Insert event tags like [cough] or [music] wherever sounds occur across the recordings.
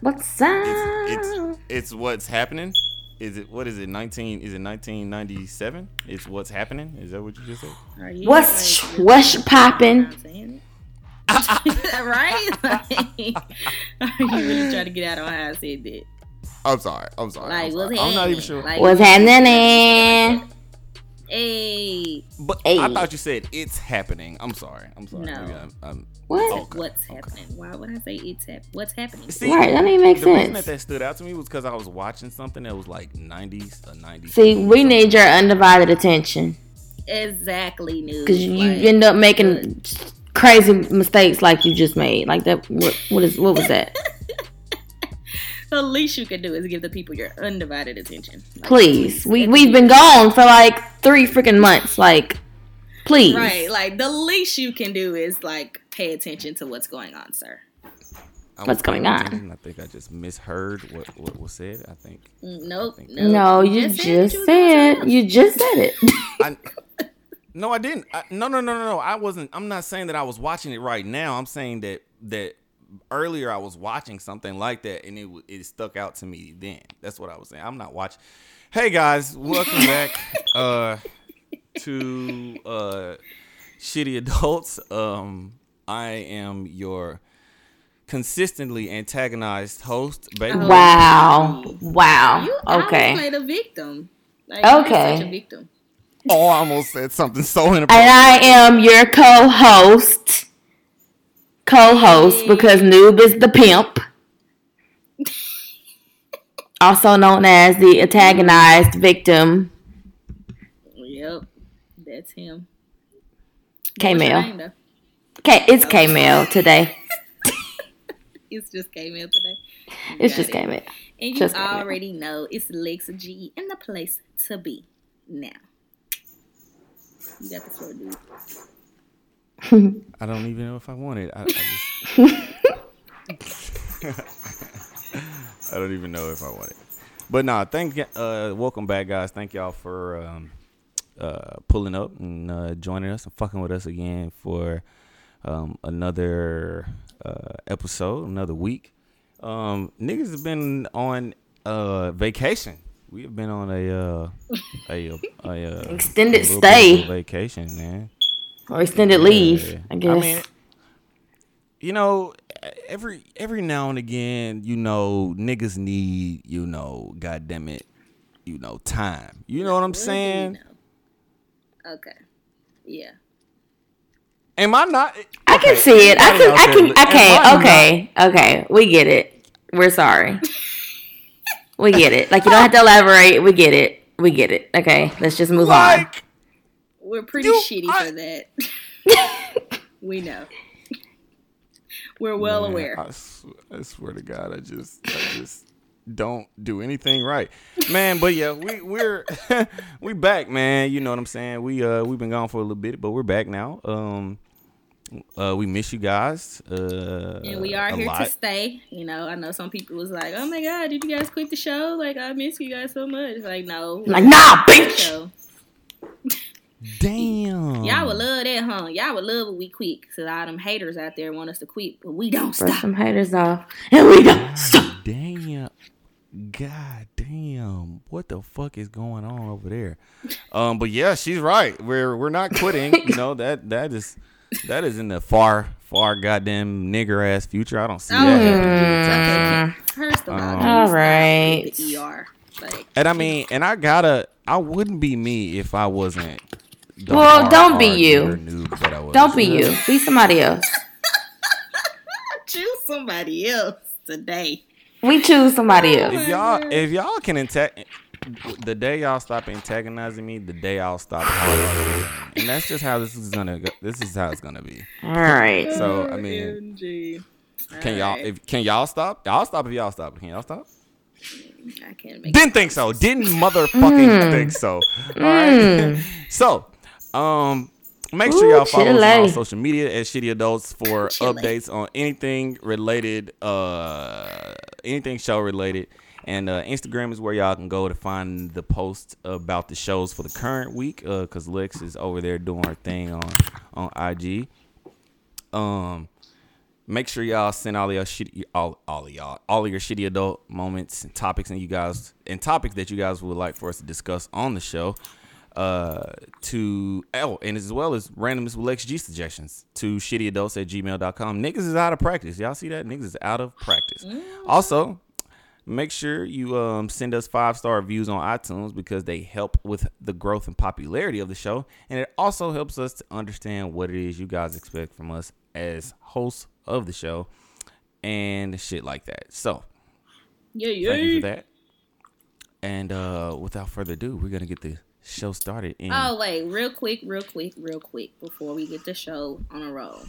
What's up? It's, it's it's what's happening. Is it what is it? Nineteen? Is it nineteen ninety seven? It's what's happening. Is that what you just said? Are you What's like, what's popping? not saying it? [laughs] right? Like, [laughs] are you really trying to get out on how I said that? I'm sorry. I'm sorry. Like, I'm, sorry. what's I'm not even happening? sure. Like, What's happening? Hey, but I thought you said it's happening. I'm sorry. I'm sorry. No. Maybe I'm, I'm, What? Okay, what's okay. happening? Why would I say it's hap- What's happening? See, Right, that don't even make the reason that sense. that stood out to me was because I was watching something that was like 90s or 90s. See, we need your undivided attention Exactly, news. because you Like, end up making crazy mistakes like you just made. Like that. What, what is? What was that? [laughs] the least you can do is give the people your undivided attention. Like, Please, we we've been gone for like three freaking months. Like, please. Right, like the least you can do is like pay attention to what's going on, sir. I What's going on? I think I just misheard what, what was said. I think. Mm, Nope, think- nope. No, you said just you said. something You just said it. [laughs] [laughs] I, no, I didn't. I, no, no, no, no, no. I wasn't. I'm not saying that I was watching it right now. I'm saying that that earlier I was watching something like that, and it it stuck out to me then. That's what I was saying. I'm not watching. Hey guys, welcome back uh, to uh, Shitty Adults. Um, I am your consistently antagonized host, baby. Oh. wow. Wow. You Okay. played a victim. Like, Okay. such a victim. Oh, I almost said something so inappropriate. And. I am your co-host. Co-host because Noob is the pimp. [laughs] Also known as the antagonized victim, Yep, that's him. K What's your Mail. name, though? K it's K Mail today. [laughs] It's just K Mail today. You It's just it. K Mail. And you just K-Mail. already know it's Lexa G in the place to be now. You got the floor, dude. I don't even know if I want it. I, I just. [laughs] I don't even know if I want it. But nah, thank y- uh welcome back guys. Thank y'all for um uh pulling up and uh joining us and fucking with us again for um another uh episode, another week. Um niggas have been on uh vacation. We have been on a uh a a, a, uh, Extended a little bit of stay. vacation, man. Or extended leave, I guess. mean, you know, every every now and again, you know, niggas need, you know, goddamn it, you know, time. You know what I'm What do you saying? Okay. Yeah. Am I not? I can see it. I can. I can. li- am I Okay. not- Okay. Okay. We get it. We're sorry. [laughs] we get it. Like you don't have to elaborate. We get it. We get it. Okay. Let's just move on. We're pretty You- shitty I- for that. [laughs] we know. We're well man, aware. I, sw- I swear to God, I just, I just don't do anything right, man. But yeah, we we're [laughs] we back, man. You know what I'm saying? We uh we've been gone for a little bit, but we're back now. Um, uh, we miss you guys. Uh, and we are here lot. to stay. You know, I know some people was like, "Oh my god, did you guys quit the show? Like, I miss you guys so much." Like, no, Like nah, bitch. show. Damn. Y'all would love that, huh? Y'all would love when we quit. So all them haters out there want us to quit, but we don't Brush stop. some haters off, and we don't stop. Damn. God damn. What the fuck is going on over there? Um, but yeah, she's right. We're we're not quitting. you [laughs] know, that that is that is in the far, far goddamn nigger ass future. I don't see Oh, that yeah. happening. anytime. First of all, Um, can you All stop right. with the ER. Like, And I mean, and I gotta I wouldn't be me if I wasn't the Well, hard, don't be hard you. noob that I was. Don't be you. Be somebody else. [laughs] choose somebody else today. We choose somebody else. If y'all if y'all can antag the day y'all stop antagonizing me, the day I'll stop And that's just how this is gonna go. This is how it's gonna be. All right. So I mean, OMG. can y'all if can y'all stop? Y'all stop if y'all stop. Can y'all stop? I can't make Didn't think so. Didn't motherfucking Mm. think so. All right. [laughs] so, um, make sure Ooh, y'all follow us on social media at Shitty Adults for Chile. updates on anything related, uh, anything show related. And uh, Instagram is where y'all can go to find the post about the shows for the current week. Uh, cause Lex is over there doing her thing on on IG. Um, Make sure y'all send all of your shitty, all, all of y'all, all of your shitty adult moments and topics, and you guys and topics that you guys would like for us to discuss on the show. Uh, to oh, and as well as randomness with Lex G suggestions to shittyadults at gmail.com. Niggas is out of practice. Y'all see that? Niggas is out of practice. Also, make sure you um, send us five star reviews on iTunes because they help with the growth and popularity of the show, and it also helps us to understand what it is you guys expect from us as hosts of the show and shit like that. So, Yeah, yeah. thank you for that. And uh, without further ado, we're gonna get the show started. In Oh wait, real quick, real quick, real quick before we get the show on a roll.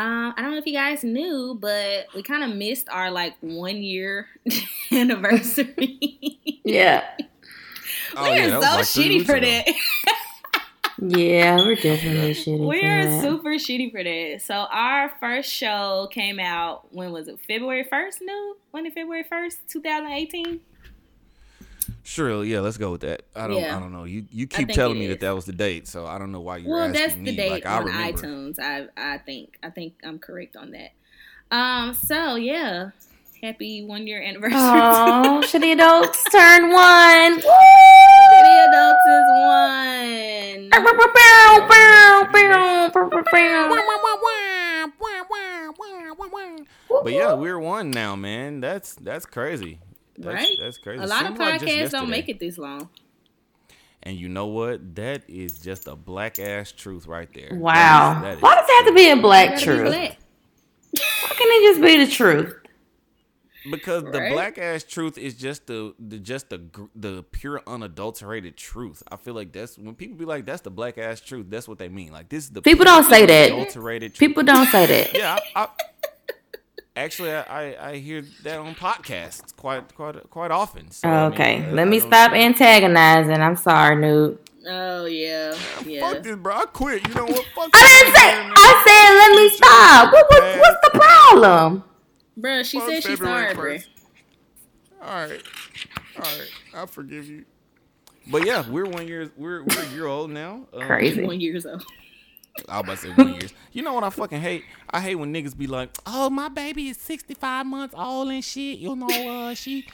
Um, I don't know if you guys knew, but we kind of missed our like one year [laughs] anniversary. Yeah. Oh, we yeah, are that so like shitty for ago. that. Yeah, we're definitely [laughs] shitty. we for are that. super shitty for that. So our first show came out when was it? February first? No, when did February first, two thousand eighteen? Sure, yeah, let's go with that. I don't, Yeah. I don't know. You you keep telling me is. that that was the date, so I don't know why you're Well, asking that's me. the date like I on remember. iTunes. I I think I think I'm correct on that. Um. So yeah, happy one year anniversary. Oh, shitty [laughs] adults turn one. Shitty adults is one. But yeah, we're one now, man. That's that's crazy. That's, Right? That's crazy. A lot of Seems like podcasts don't make it this long. And you know what? That is just a black ass truth right there. Wow. That is- that is Why does it have to be a black truth? black. Why can't it just be the truth? because the black ass truth is just the, the just the the pure unadulterated truth. I feel like that's when people be like that's the black ass truth. That's what they mean. Like this is the People don't say that. Unadulterated truth. People don't say that. [laughs] yeah, I, I, actually, I, I I hear that on podcasts quite quite quite often. So, I mean, Okay, let I me don't stop see- antagonizing. I'm sorry, Nude. Oh yeah, yeah. Fuck this, bro. I quit. You know what? Fuck I didn't say. I said let me stop. What, what, what's the problem? Bro, she Fuck said she's February sorry, bruh. 1st. All right, all right. I forgive you. But yeah, we're one year. We're we're a year old now. Um, Crazy. One years old. I was about to say one years. You know what I fucking hate? I hate when niggas be like, "Oh, my baby is sixty five months old and shit." You know, uh, she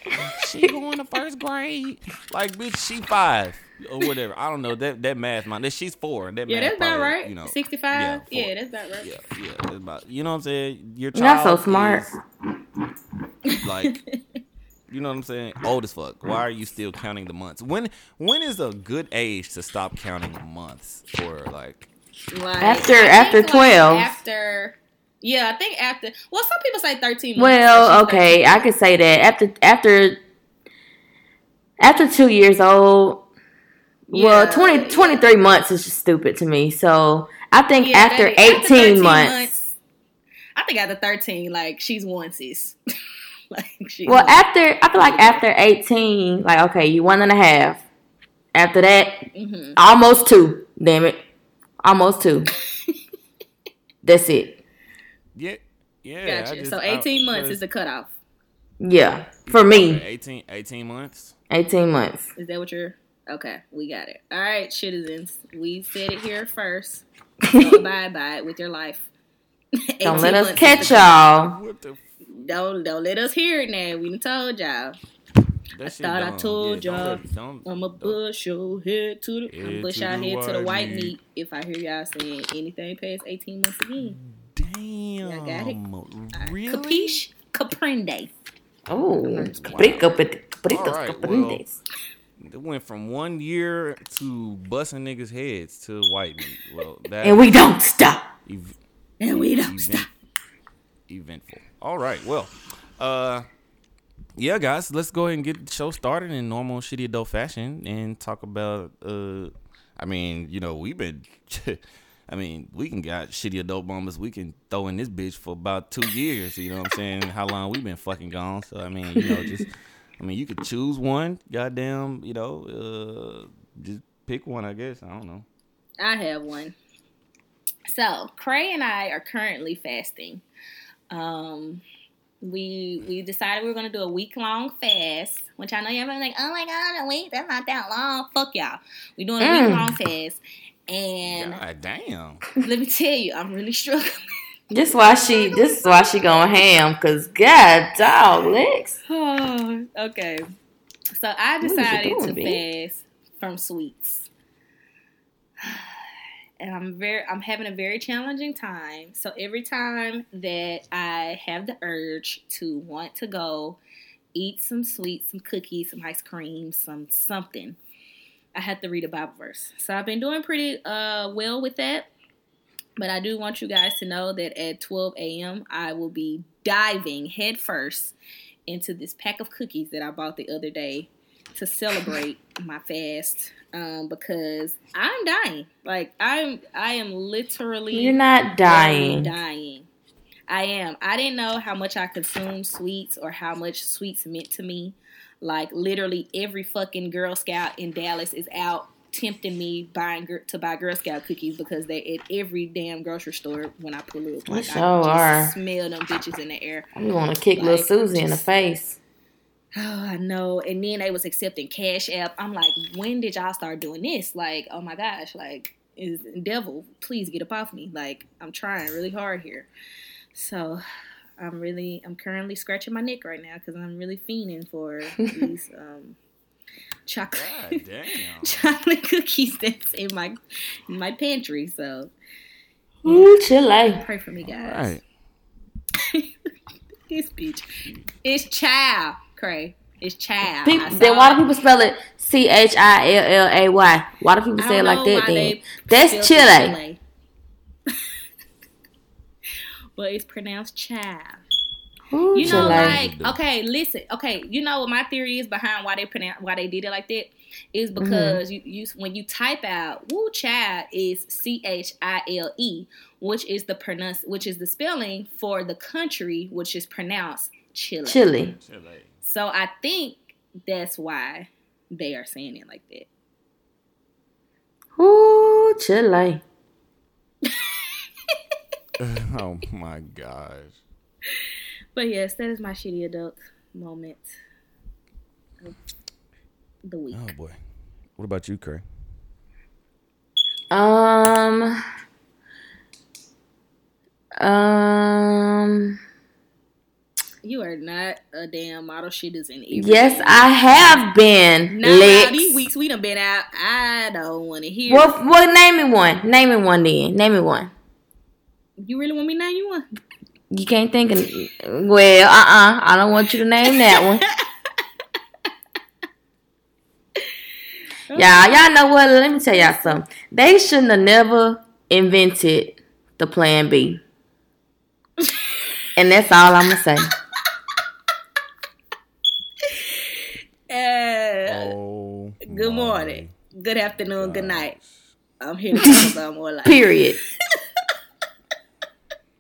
she going to first grade. Like, bitch, she five or whatever. I don't know that that math, man. That she's four. That Yeah, math that's about right. You know, Sixty-five. yeah, Yeah, that's about right. Yeah, yeah, that's about. You know what I'm saying? Your You're not child so smart. is, like, you know what I'm saying? Old as fuck. Why are you still counting the months? When when is a good age to stop counting months for like? Like, After- after like, 12. after. Yeah, I think after. Well, some people say thirteen. months, Well, okay, I could say that after after after two years old. well, Yeah, 20, 23 months is just stupid to me. So I think Yeah, after eighteen 13 months, I think after thirteen, like she's onesies. [laughs] like she. Well, after I feel like after eighteen, like okay, you one and a half. After that, Mhm. almost two. Damn it, almost two. [laughs] That's it. Yeah, yeah. Gotcha. just- so I- eighteen months is the cutoff. Yeah, for me, 18, 18 months. eighteen months. Is that what you're? Okay, we got it. All right, citizens, we said it here first. [laughs] So abide by with your life. [laughs] Don't let us catch y'all. What the? f- Don't don't let us hear it now. We done told y'all. That shit thought I told Yeah, y'all. let- don't- I'ma don't- your head to the Head push to y'all the head to the white white meat. meat. If I hear y'all saying anything past eighteen months again, Damn. got it? Really? capiche, caprende. Oh, caprico, capritos, All right, caprindes. It went from one year to busting niggas' heads to white meat. Well, [laughs] that and we don't stop. ev- And we don't event- stop. eventful. All right, well, uh, yeah, guys, let's go ahead and get the show started in normal shitty adult fashion and talk about. Uh, I mean, you know, we've been. [laughs] I mean, we can got shitty adult moments we can throw in this bitch for about two years. You know what I'm saying? How long we been fucking gone? So I mean, you know, just I mean, you could choose one. Goddamn, you know, uh, just pick one. I guess I don't know. I have one. So Cray and I are currently fasting. Um, we we decided we were gonna do a week long fast, which I know everyone's like, oh my god, a week? That's not that long. Fuck y'all. We doing a Mm. week long fast, and God damn. let me tell you, I'm really struggling. This why she. This is why she going ham. Cause God, dog Lex. Oh, [sighs] okay. So I What is you decided doing, to B? fast from sweets. And I'm very I'm having a very challenging time. So every time that I have the urge to want to go eat some sweets, some cookies, some ice cream, some something, I have to read a Bible verse. So I've been doing pretty uh well with that. But I do want you guys to know that at 12 a.m. I will be diving headfirst into this pack of cookies that I bought the other day to celebrate my fast um, because I'm dying. Like I'm, I am literally You're not dying. dying. I am. I didn't know how much I consumed sweets or how much sweets meant to me. Like literally every fucking Girl Scout in Dallas is out tempting me buying to buy Girl Scout cookies because they're at every damn grocery store when I pull up. Like sure I just are. smell them bitches in the air. You want to kick little Like, Susie in the face? Oh, [sighs] I know. And then they was accepting Cash App. I'm like, when did y'all start doing this? Like, oh my gosh, like, is devil, please get up off me. Like, I'm trying really hard here. So I'm really I'm currently scratching my neck right now because I'm really fiending for [laughs] these um chocolate God damn. [laughs] chocolate cookies that's in my in my pantry. So Ooh, Chile. pray for me guys. right. [laughs] This bitch. It's child, Cray. It's child. People, I then why do people spell it C H I L L A Y? Why do people say it like that then? That's Chile. Chile. [laughs] but it's pronounced child. Ooh, You know, Chile. like okay, listen, okay. You know what my theory is behind why they pronounce why they did it like that is Mm-hmm. because you, you when you type out "woo child" is C H I L E, which is the pronounce which is the spelling for the country, which is pronounced Chile. Chile. Chile. So I think that's why they are saying it like that. Ooh, Chile. [laughs] [laughs] oh my gosh. But yes, that is my shitty adult moment of the week. Oh boy. What about you, Craig? Um. Um. You are not a damn model. Shit is in every Yes, I have been. Now these weeks we done been out. I don't want to hear. Well, well, name me one. Name me one then. Name me one. You really want me to name you one? You can't think of. Well, uh, uh I don't want you to name that one. [laughs] Y'all, y'all know what? Let me tell y'all something. They shouldn't have never invented the Plan B. [laughs] And that's all I'm gonna say. Uh, Oh. Good morning, good afternoon, good night. I'm here to talk about more life. [laughs] Period.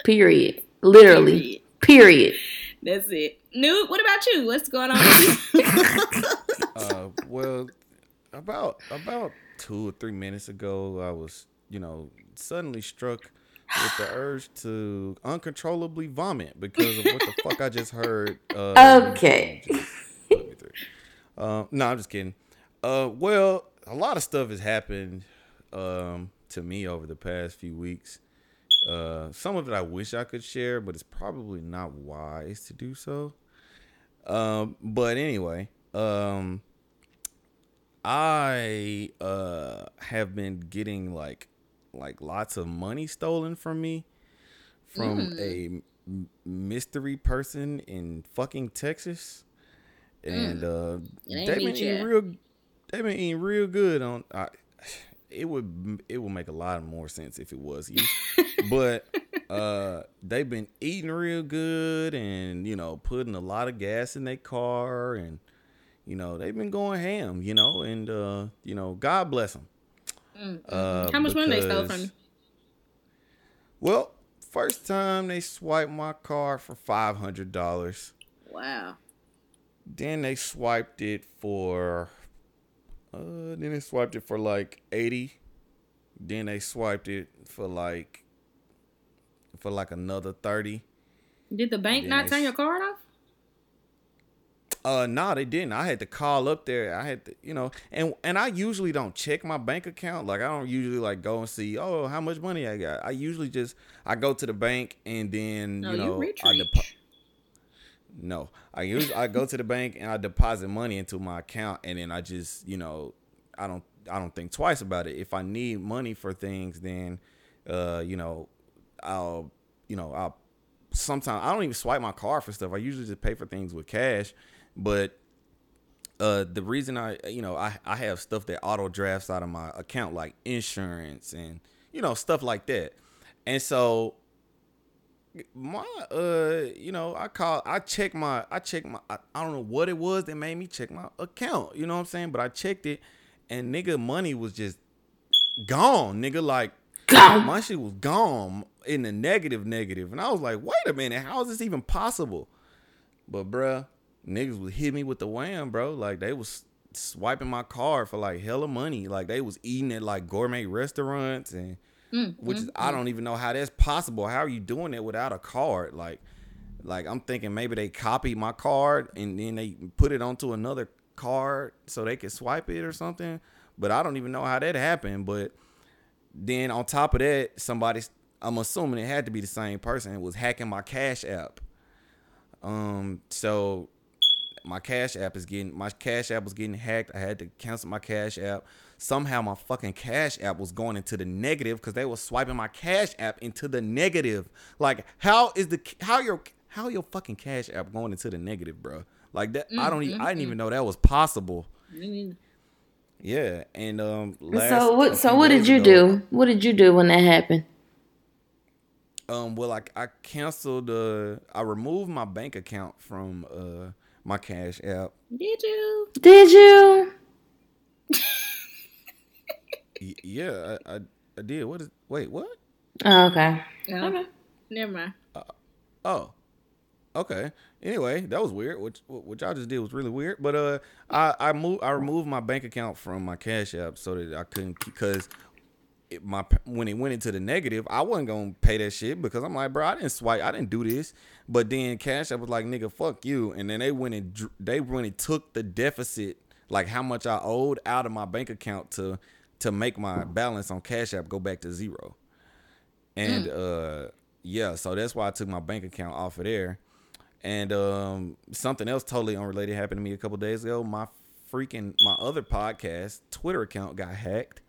Period. Literally. Period. That's it. Nude, what about you? What's going on with [laughs] you? uh, well, about about two or three minutes ago, I was, you know, suddenly struck with the urge to uncontrollably vomit because of what the fuck I just heard. Uh, [laughs] Okay. just put me through. Uh, no, I'm just kidding. Uh, well, a lot of stuff has happened um, to me over the past few weeks. Uh, some of it I wish I could share, but it's probably not wise to do so. Um, but anyway, um, I uh have been getting like like lots of money stolen from me from a m- mystery person in fucking Texas, and uh, It they've me, been real. They've been eating real good on. I, [sighs] it would it would make a lot more sense if it was you, [laughs] but uh, they've been eating real good and you know putting a lot of gas in their car and you know they've been going ham. You know, and uh, you know God bless them. Uh, How much money they stole from you? Well, first time they swiped my card for five hundred dollars. Wow. Then they swiped it for uh then they swiped it for like 80. Then they swiped it for like for like another 30. Did the bank not turn your card off? Uh, no, they didn't. I had to call up there. I had to, you know, and and I usually don't check my bank account. Like I don't usually like go and see, oh, how much money I got. I usually just I go to the bank and then No, you you know reach, I. No, I use I go to the bank and I deposit money into my account, and then I just you know I don't I don't think twice about it. If I need money for things, then uh you know I'll you know I'll sometimes I don't even swipe my card for stuff. I usually just pay for things with cash, but uh the reason I you know I I have stuff that auto drafts out of my account like insurance and you know stuff like that, and so my uh you know i call i check my i check my I, I don't know what it was that made me check my account you know what i'm saying? But i checked it and nigga money was just gone nigga like Gone. my shit was gone in the negative negative. And i was like wait a minute how is this even possible? But bruh niggas would hit me with the wham bro. Like they was swiping my card for like hella money. Like they was eating at like gourmet restaurants and Mm, which mm, is I mm. don't even know how that's possible. How are you doing it without a card? Like, like I'm thinking maybe they copied my card and then they put it onto another card so they could swipe it or something. But I don't even know how that happened. But then on top of that, somebody I'm assuming it had to be the same person was hacking my Cash App. Um, so my Cash App is getting my Cash App was getting hacked. I had to cancel my Cash App. Somehow my fucking Cash App was going into the negative because they were swiping my Cash App into the negative. Like, how is the how your how your fucking Cash App going into the negative, bro? Like that, I don't even I didn't even know that was possible. Yeah, and um, last, so what? So what did you ago- do? What did you do when that happened? Um, well, I I canceled. Uh, I removed my bank account from uh my Cash App. Did you? Did you? Y- yeah, I, I I did. What is? Wait, what? Oh, okay. No. Okay. Never mind. Oh, okay. Anyway, that was weird. What what y'all just did was really weird. But uh, I I moved I removed my bank account from my Cash App so that I couldn't because it, my when it went into the negative, I wasn't gonna pay that shit because I'm like, bro, I didn't swipe, I didn't do this. But then Cash App was like, nigga, fuck you. And then they went and they went and took the deficit, like how much I owed out of my bank account to to make my balance on Cash App go back to zero. And uh yeah, so that's why I took my bank account off of there. And um something else totally unrelated happened to me a couple days ago. My freaking my other podcast Twitter account got hacked.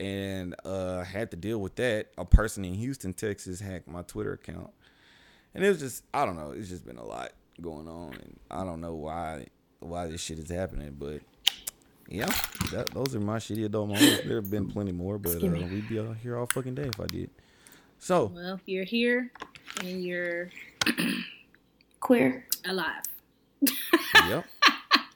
And uh had to deal with that. A person in Houston, Texas hacked my Twitter account. And it was just I don't know, it's just been a lot going on and I don't know why why this shit is happening, but yeah, that, those are my shitty adult moments. There have been plenty more, but uh, we'd be out here all fucking day if I did. So, Well, you're here and you're [clears throat] Queer. alive. yep.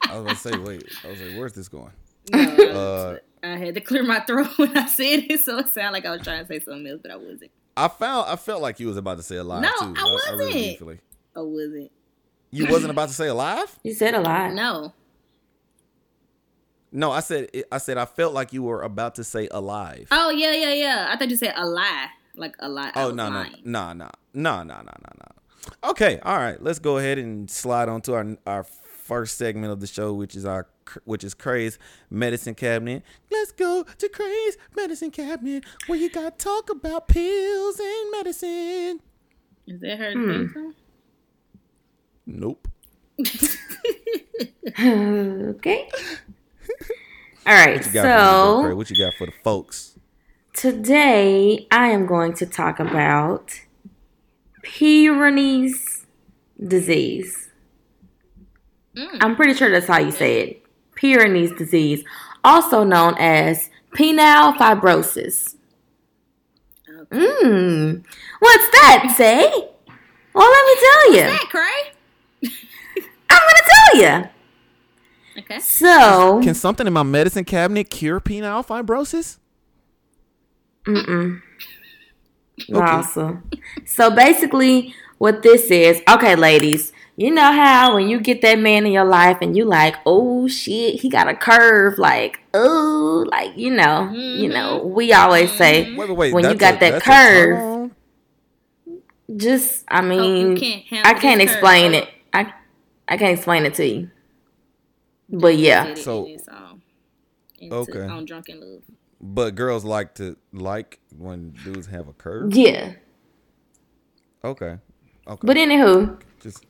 I was gonna say, wait. I was like, where's this going? No, Uh, I had to clear my [laughs] throat when I said it, so it sounded like I was trying to say something else, but I wasn't. I found. I felt like you was about to say alive No, too. I really did wasn't. feel like- I wasn't. you wasn't about to say alive. You said a lot. No. No, I said. I said I felt like you were about to say alive. Oh yeah, yeah, yeah. I thought you said a lie, like a lie. Oh no no lying. no no no no no no no. Okay, all right. Let's go ahead and slide on to our our first segment of the show, which is our which is Cray's Medicine Cabinet. Let's go to Cray's Medicine Cabinet, where you got to talk about pills and medicine. Is that her Hmm. theme song? Nope. [laughs] [laughs] okay. All right. What you got for me, Bro Craig? So what you got for the folks? today I am going to talk about Peyronie's disease. Mm. I'm pretty sure that's how you say it. Peyronie's disease, also known as penile fibrosis. Okay. Mmm. What's that, say? Well, let me tell you. That Cray? I'm going to tell you. Okay. So, Can something in my medicine cabinet cure penile fibrosis? Mm-mm. Okay. Awesome. So basically, what this is, okay, ladies, you know how when you get that man in your life and you like, oh shit, he got a curve, like, oh, like you know, you know, mm-hmm. we always say, mm-hmm. Wait, wait, wait. When you got a- that curve, just, I Oh, mean, can't I can't this curve. explain Oh, it. I I can't explain it to you. But yeah, Did So- in into- Okay. on drunken love. But girls like to like when dudes have a curve. yeah. Okay. Okay. But anywho, Just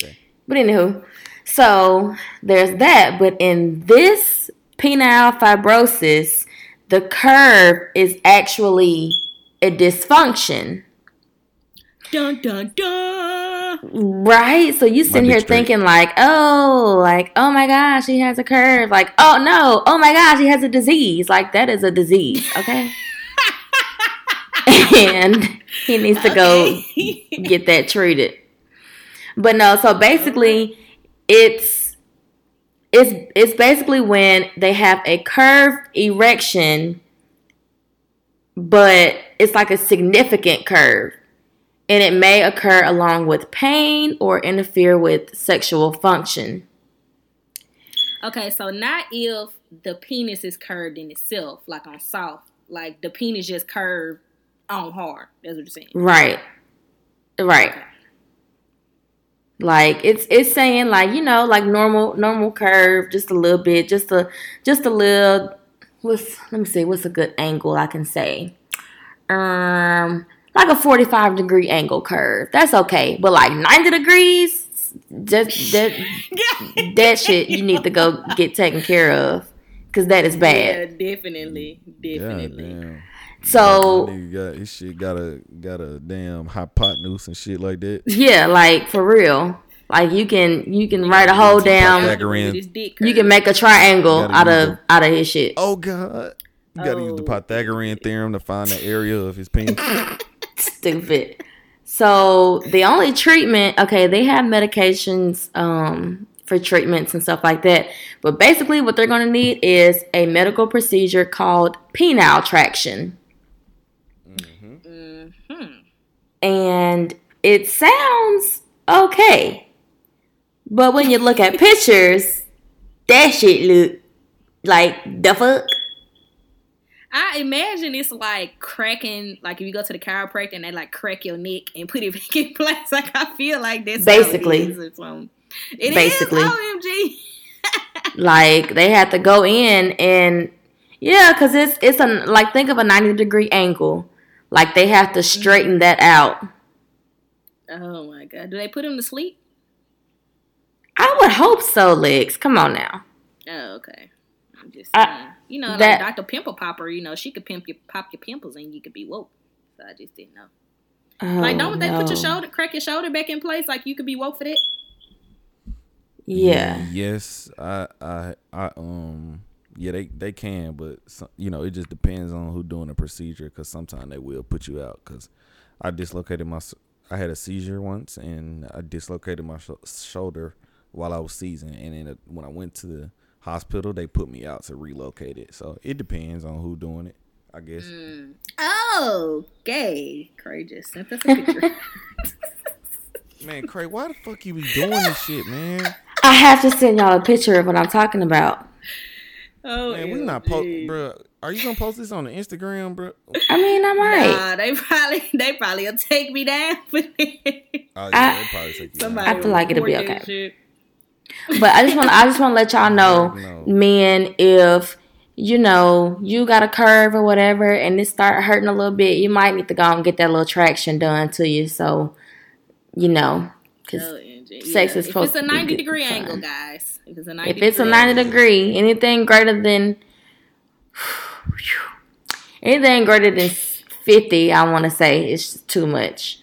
okay. But anywho, so there's that. But in this penile fibrosis, the curve is actually a dysfunction, Dun dun dun. Right? So you sitting here straight. thinking like, oh, like oh my gosh, he has a curve. Like oh no, oh my gosh, he has a disease. Like that is a disease, okay? [laughs] and he needs to go get that treated. But no, so basically it's it's it's basically when they have a curved erection but it's like a significant curve and it may occur along with pain or interfere with sexual function. Okay, so not if the penis is curved in itself, like on soft, like the penis just curved on hard. That's what you're saying. Right. Right. Like it's it's saying like, you know, like normal normal curve, just a little bit, just a just a little what's let me see, what's a good angle I can say? Um like a 45 degree angle curve. That's okay. But like 90 degrees, just that [laughs] that shit you need to go get taken care of cuz that is bad. Yeah, definitely, definitely. God damn. So Nigga got his shit got a got a damn hypotenuse and shit like that. yeah, like for real. Like you can you can write a whole damn Pythagorean. With his dick You can make a triangle out use of out of his shit. Oh god. You gotta use the Oh. Pythagorean theorem to find the area of his penis. [laughs] [laughs] Stupid. So the only treatment, okay, they have medications um, for treatments and stuff like that. But basically, what they're going to need is a medical procedure called penile traction, Mhm. and it sounds okay. But when you look at pictures, that shit look like the fuck. I imagine it's like cracking, like if you go to the chiropractor and they like crack your neck and put it [laughs] back in place. Like I feel like that's how it Basically. is. It is Basically. OMG. [laughs] like they had to go in and yeah because it's it's a like think of a 90 degree angle like they have to mm-hmm. straighten that out Oh my god, do they put him to sleep? i would hope so legs come on now Oh, okay. I'm just I- saying. You know, that- like Dr. Pimple Popper, you know, she could pimp your pop your pimples and you could be woke. So I just didn't know. oh, like, don't they put your shoulder, crack your shoulder back in place? Like you could be woke for that. yeah Yes, I, I, I, um, yeah, they they can, but some, you know, it just depends on who doing the procedure. Because sometimes they will put you out. Because I dislocated my, I had a seizure once, and I dislocated my sh- shoulder while I was seizing, and then when I went to the hospital, they put me out to relocate it. So it depends on who doing it, I guess. Mm. Oh, gay. Cray just sent us a picture. [laughs] Man, Craig, why the fuck you be doing this shit, man? i have to send y'all a picture of what i'm talking about oh, Man, we not post, bro. Are you gonna post this on the Instagram, bro? i mean i might Nah, they probably they probably will take me down for that. Oh, I- they probably take you Somebody down. I feel like it'll be report that okay. Shit. but i just want i just want to let y'all know No. men if you know you got a curve or whatever and it start hurting a little bit you might need to go and get that little traction done to you so you know because OMG. sex is if supposed it's a to be 90 good degree fun. angle, guys. If it's a ninety. If it's degree a ninety degree, anything greater than [sighs] anything greater than 50 i want to say is too much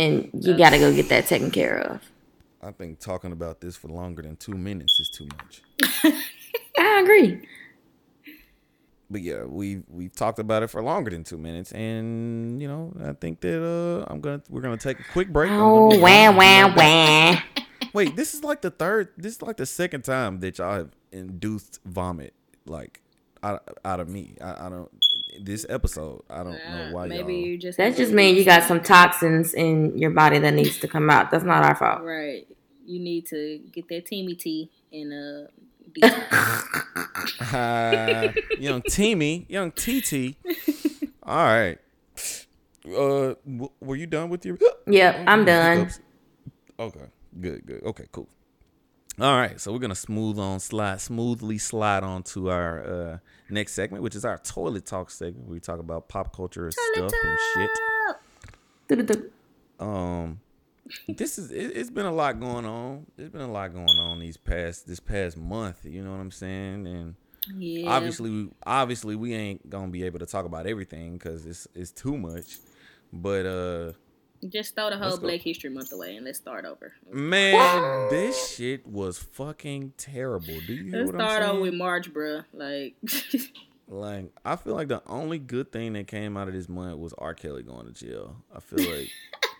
and you got to go get that taken care of I think talking about this for longer than two minutes is too much. [laughs] i agree But yeah, we we've talked about it for longer than two minutes, and you know, I think that uh, I'm gonna we're gonna take a quick break. Oh wah wah wah Wait, this is like the third. This is like the second time that y'all have induced vomit, like out, out of me. I, I don't. This episode, I don't know why maybe y'all. you just that just means you got some toxins in your body that needs to come out that's not our fault right. You need to get that Teami T and uh. detox. Uh, [laughs] [laughs] young Teami, young TT. All right. Uh, w- were you done with your? Yep, I'm done. Okay. Good, good. Okay, cool. All right, so we're gonna smooth on slide smoothly slide on to our uh, next segment, which is our toilet talk segment. Where we talk about pop culture stuff and shit. Um, this is it, it's been a lot going on. There's been a lot going on these past this past month. You know what I'm saying? And Yeah. obviously, obviously, we ain't gonna be able to talk about everything because it's it's too much. But uh, Just throw the whole Let's go. Black History Month away and let's start over. man, this shit was fucking terrible. Do you hear Let's what start saying? over with March, bruh. Like, [laughs] Like, I feel like the only good thing that came out of this month was R. Kelly going to jail. I feel like,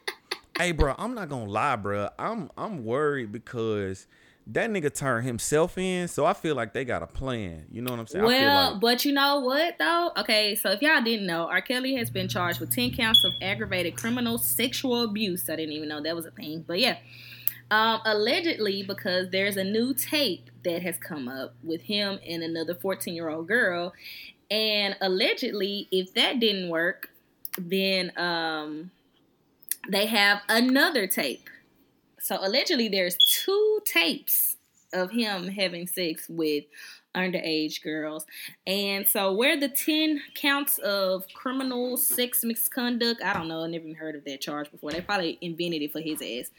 [laughs] hey, bro, I'm not gonna lie, bro. I'm I'm worried because that nigga turned himself in, so I feel like they got a plan. You know what I'm saying? Well, like, but you know what though? Okay, so if y'all didn't know, R. Kelly has been charged with ten counts of aggravated criminal sexual abuse. I didn't even know that was a thing, but yeah. Um, allegedly, because there's a new tape that has come up with him and another 14 year old girl, and allegedly, if that didn't work, then um, they have another tape. So allegedly, there's two tapes of him having sex with underage girls. And so where the 10 counts of criminal sex misconduct, I don't know, I never even heard of that charge before. They probably invented it for his ass.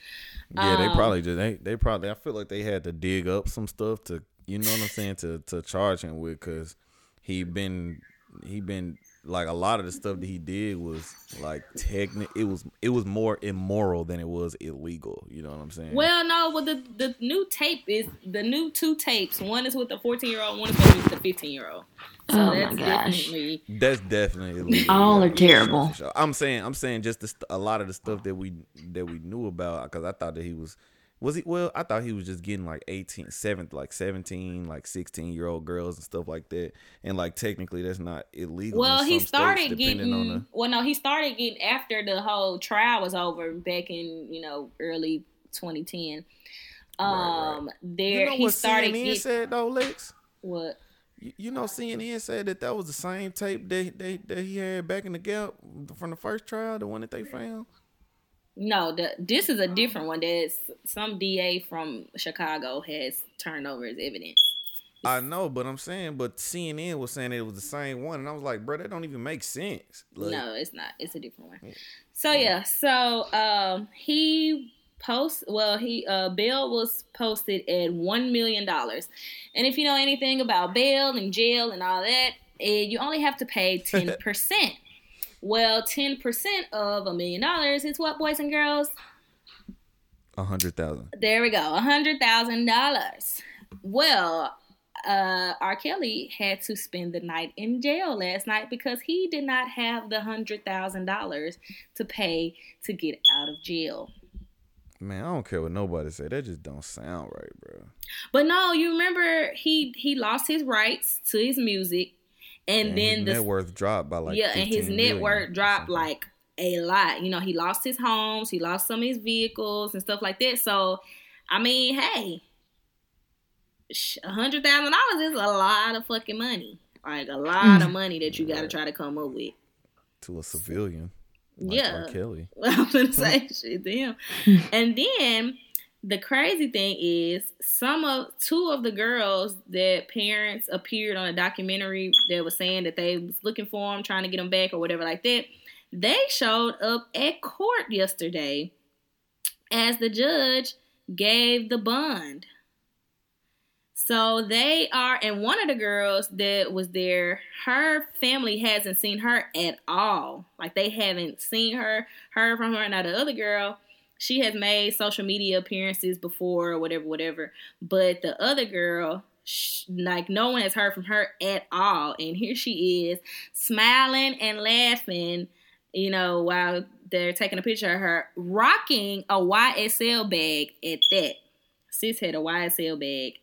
yeah, they um, probably just they they probably. I feel like they had to dig up some stuff to, you know what I'm saying, to to charge him with because he been he been like a lot of the stuff that he did was like technic. It was it was more immoral than it was illegal. You know what I'm saying? Well, no, well the the new tape is the new two tapes. One is with the 14 year old, one is with the 15 year old. So Oh my that's gosh. definitely That's definitely illegal. [laughs] All are Yeah, for terrible. sure. I'm saying, I'm saying just the, st- a lot of the stuff that we that we knew about because I thought that he was was he well I thought he was just getting like 18, 7, like 17, like 16 year old girls and stuff like that, and like technically that's not illegal. Well, he some states, started getting. on the- Well, no, he started getting after the whole trial was over back in you know early 2010. Right, right. Um, there You know he what started CNN getting said though, Lex? what? You, you know CNN said that that was the same tape that they that he had back in the gap from the first trial, the one that they found. No, the this is a different one. That's some DA from Chicago has turned over as evidence. I know, but I'm saying, but CNN was saying it was the same one, and I was like, bro, that don't even make sense. Like, no, it's not. It's a different one. Yeah. So yeah, so um he post well he uh bail was posted at one million dollars. And if you know anything about bail and jail and all that, eh, you only have to pay [laughs] ten percent. Well, ten percent of a million dollars is what boys and girls? a hundred thousand. There we go, a hundred thousand dollars. Well, uh, R. Kelly had to spend the night in jail last night because he did not have the hundred thousand dollars to pay to get out of jail. Man, I don't care what nobody say. That just don't sound right, bro. But no, you remember he he lost his rights to his music, and, And then his the net worth dropped by like yeah, and his net worth dropped like a lot. You know, he lost his homes, he lost some of his vehicles and stuff like that. So, I mean, hey, a hundred thousand dollars is a lot of fucking money. Like a lot of [laughs] money that you got to try to come up with. to a civilian. Like Yeah. R. Kelly. [laughs] I'm gonna say [laughs] shit to him. And then the crazy thing is some of two of the girls that parents appeared on a documentary that was saying that they was looking for them trying to get them back or whatever like that. They showed up at court yesterday as the judge gave the bond. So they are, and one of the girls that was there, her family hasn't seen her at all. Like they haven't seen her, heard from her. Now the other girl, she has made social media appearances before or whatever, whatever. But the other girl, sh- like no one has heard from her at all. And here she is, smiling and laughing, you know, while they're taking a picture of her rocking a YSL bag at that. Sis had a YSL bag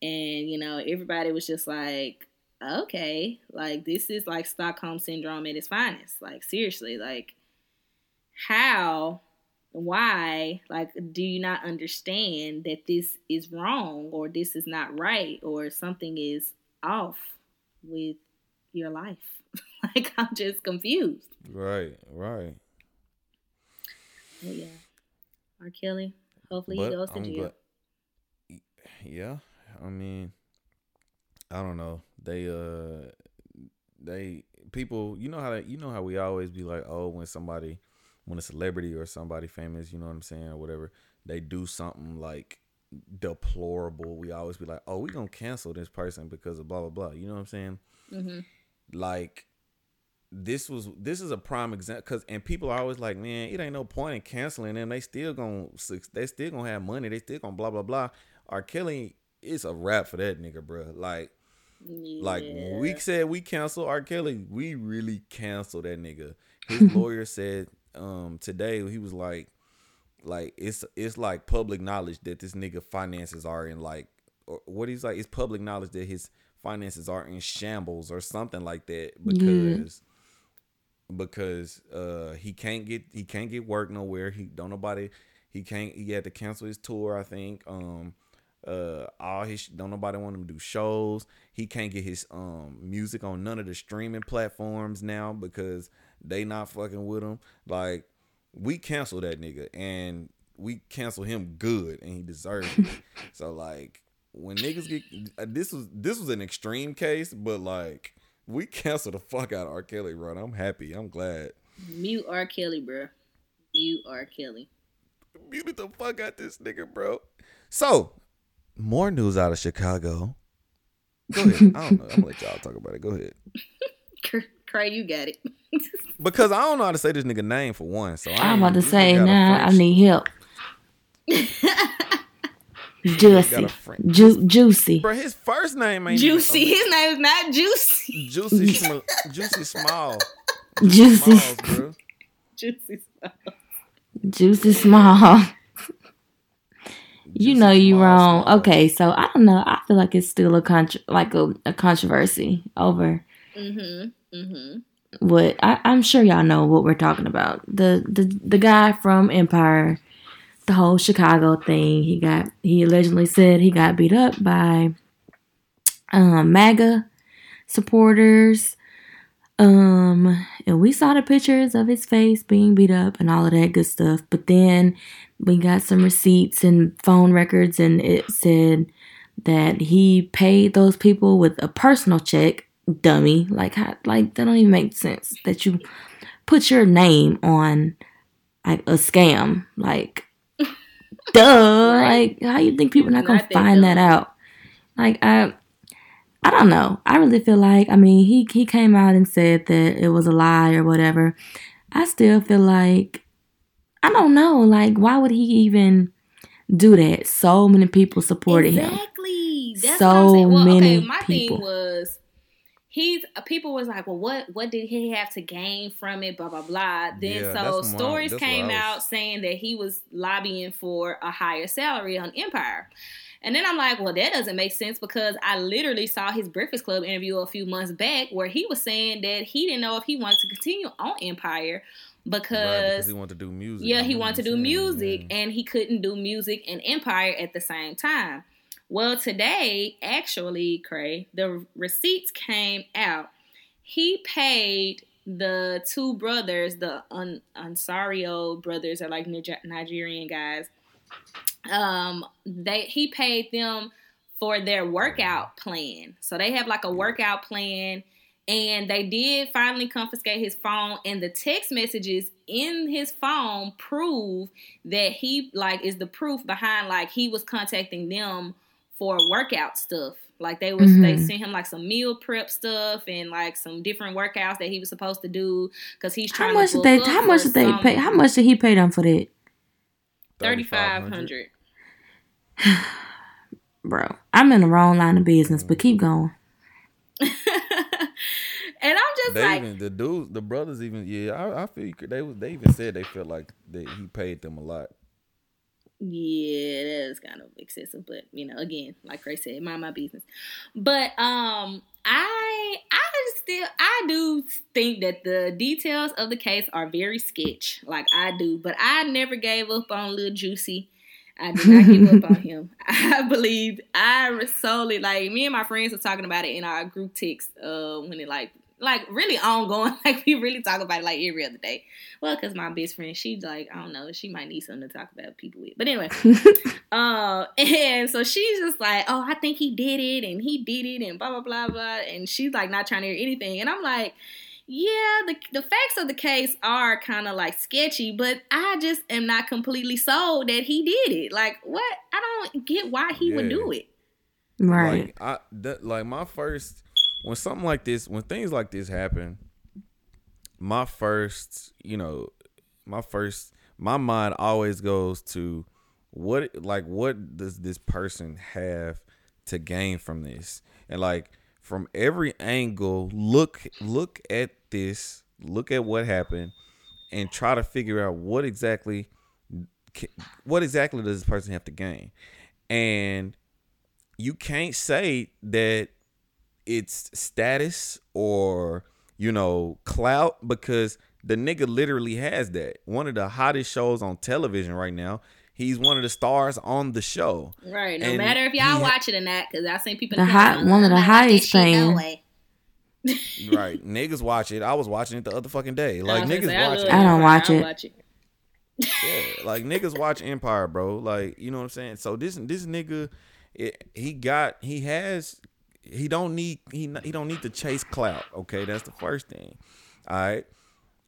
and you know everybody was just like okay like this is like stockholm syndrome at its finest like seriously like how why like do you not understand that this is wrong or this is not right or something is off with your life [laughs] like i'm just confused Right, right. but yeah r kelly Hopefully he goes to I'm jail. glad- Yeah, I mean, I don't know. They uh, they people. You know how they, you know how we always be like, oh, when somebody, when a celebrity or somebody famous, you know what I'm saying, or whatever, they do something like deplorable. We always be like, oh, we gonna cancel this person because of blah blah blah. You know what I'm saying? hmm like this was this is a prime example because and people are always like man it ain't no point in canceling them they still gonna they still gonna have money they still gonna blah blah blah R. Kelly it's a wrap for that nigga bro like like when we said we cancel R. Kelly we really canceled that nigga his [laughs] lawyer said um today he was like like it's it's like public knowledge that this nigga finances are in like or what he's like it's public knowledge that his finances are in shambles or something like that because because uh he can't get he can't get work nowhere. He don't nobody he can't he had to cancel his tour i think. Um uh all his don't nobody want him to do shows. He can't get his um music on none of the streaming platforms now because they not fucking with him like we cancel that nigga and we cancel him good and he deserves it [laughs] so like when niggas get uh, this was this was an extreme case but like we cancel the fuck out of R. Kelly, bro. I'm happy. I'm glad. Mute R. Kelly, bro. Mute R. Kelly. Muted the fuck out this nigga, bro. So, more news out of Chicago. Go ahead. I don't know. I'm gonna let y'all talk about it. Go ahead. [laughs] [laughs] Cray, you got it. [laughs] Because I don't know how to say this nigga name for one. So I I'm about to say, this nigga got a nah, I need help. [laughs] Juicy. a French- Ju- juicy. Bro, his first name ain't Juicy. even- His name is not Juicy. Juicy, [laughs] Sm- Juicy Small. Juicy. Smalls, bro. Juicy. Juicy small. you know you wrong. Small. Okay, so I don't know. I feel like it's still a contr like a, a controversy over Mm-hmm. Mm-hmm. what I, I'm sure y'all know what we're talking about. The the the guy from Empire, the whole Chicago thing. He got he allegedly said he got beat up by um MAGA supporters. Um and we saw the pictures of his face being beat up and all of that good stuff. But then we got some receipts and phone records and it said that he paid those people with a personal check dummy. Like, how, like that don't even make sense. That you put your name on like a scam. Like, [laughs] duh. Like, how you think people not gonna Not find that out? Like, I, I don't know. I really feel like, I mean, he he came out and said that it was a lie or whatever. I still feel like, I don't know. Like, why would he even? Do that. So many people supported him. Exactly. So what I'm saying. Well, many okay, my people. thing was he's people was like, well, what what did he have to gain from it? Blah blah blah. Then Yeah, so what I- stories came was- out saying that he was lobbying for a higher salary on Empire. And then I'm like, well, that doesn't make sense because I literally saw his Breakfast Club interview a few months back where he was saying that he didn't know if he wanted to continue on Empire Right, because because he wanted to do music. yeah, he wanted to do music and he couldn't do music and Empire at the same time. Well, today, actually, Cray, the receipts came out. He paid the two brothers, the Un- Ansario brothers, are like Niger- Nigerian guys. Um, they he paid them for their workout plan. So they have like a workout plan and they did finally confiscate his phone and the text messages in his phone prove that he like is the proof behind like he was contacting them for workout stuff like they was they Mhm. sent him like some meal prep stuff and like some different workouts that he was supposed to do because he's trying. How trying much to did they? How much did they pay? How much did he pay them for that, 3500 [sighs] bro? I'm in the wrong line of business, but keep going. [laughs] and i'm just They like even the dudes, the brothers even yeah. I, I feel you they was they even said they felt like that he paid them a lot. Yeah, that is kind of excessive, but you know, again, like Ray said, mind my business. But um, I I still I do think that the details of the case are very sketch, like I do. But I never gave up on Lil Juicy. I did not give up on him. [laughs] I believed I solely like me and my friends were talking about it in our group text uh when it like like really ongoing. [laughs] Like we really talk about it like every other day. Well, because my best friend, she's like, I don't know, she might need something to talk about people with. But anyway, [laughs] uh, [laughs] and so she's just like, oh, I think he did it, and he did it, and blah blah blah blah, and she's like not trying to hear anything, and I'm like. Yeah, the the facts of the case are kind of like sketchy, but I just am not completely sold that he did it. Like, what? I don't get why he would do it. Right. Like I that, like my first when something like this when things like this happen, my first, you know, my first my mind always goes to what like what does this person have to gain from this? And like from every angle, look look at this, look at what happened and try to figure out what exactly what exactly does this person have to gain? And you can't say that it's status or you know clout because the nigga literally has that. One of the hottest shows on television right now. He's one of the stars on the show. Right. No And matter if y'all ha- watch it or not, because I've seen people. The in high- comments, one of the "I'm highest that paying- right. Niggas watch it. I was watching it the other fucking day. Like was niggas say, watch love it. I don't watch I'll it. Yeah, [laughs] like niggas watch Empire, bro. Like you know what I'm saying. So this this nigga, it, he got he has he don't need he he don't need to chase clout. Okay, that's the first thing. All right,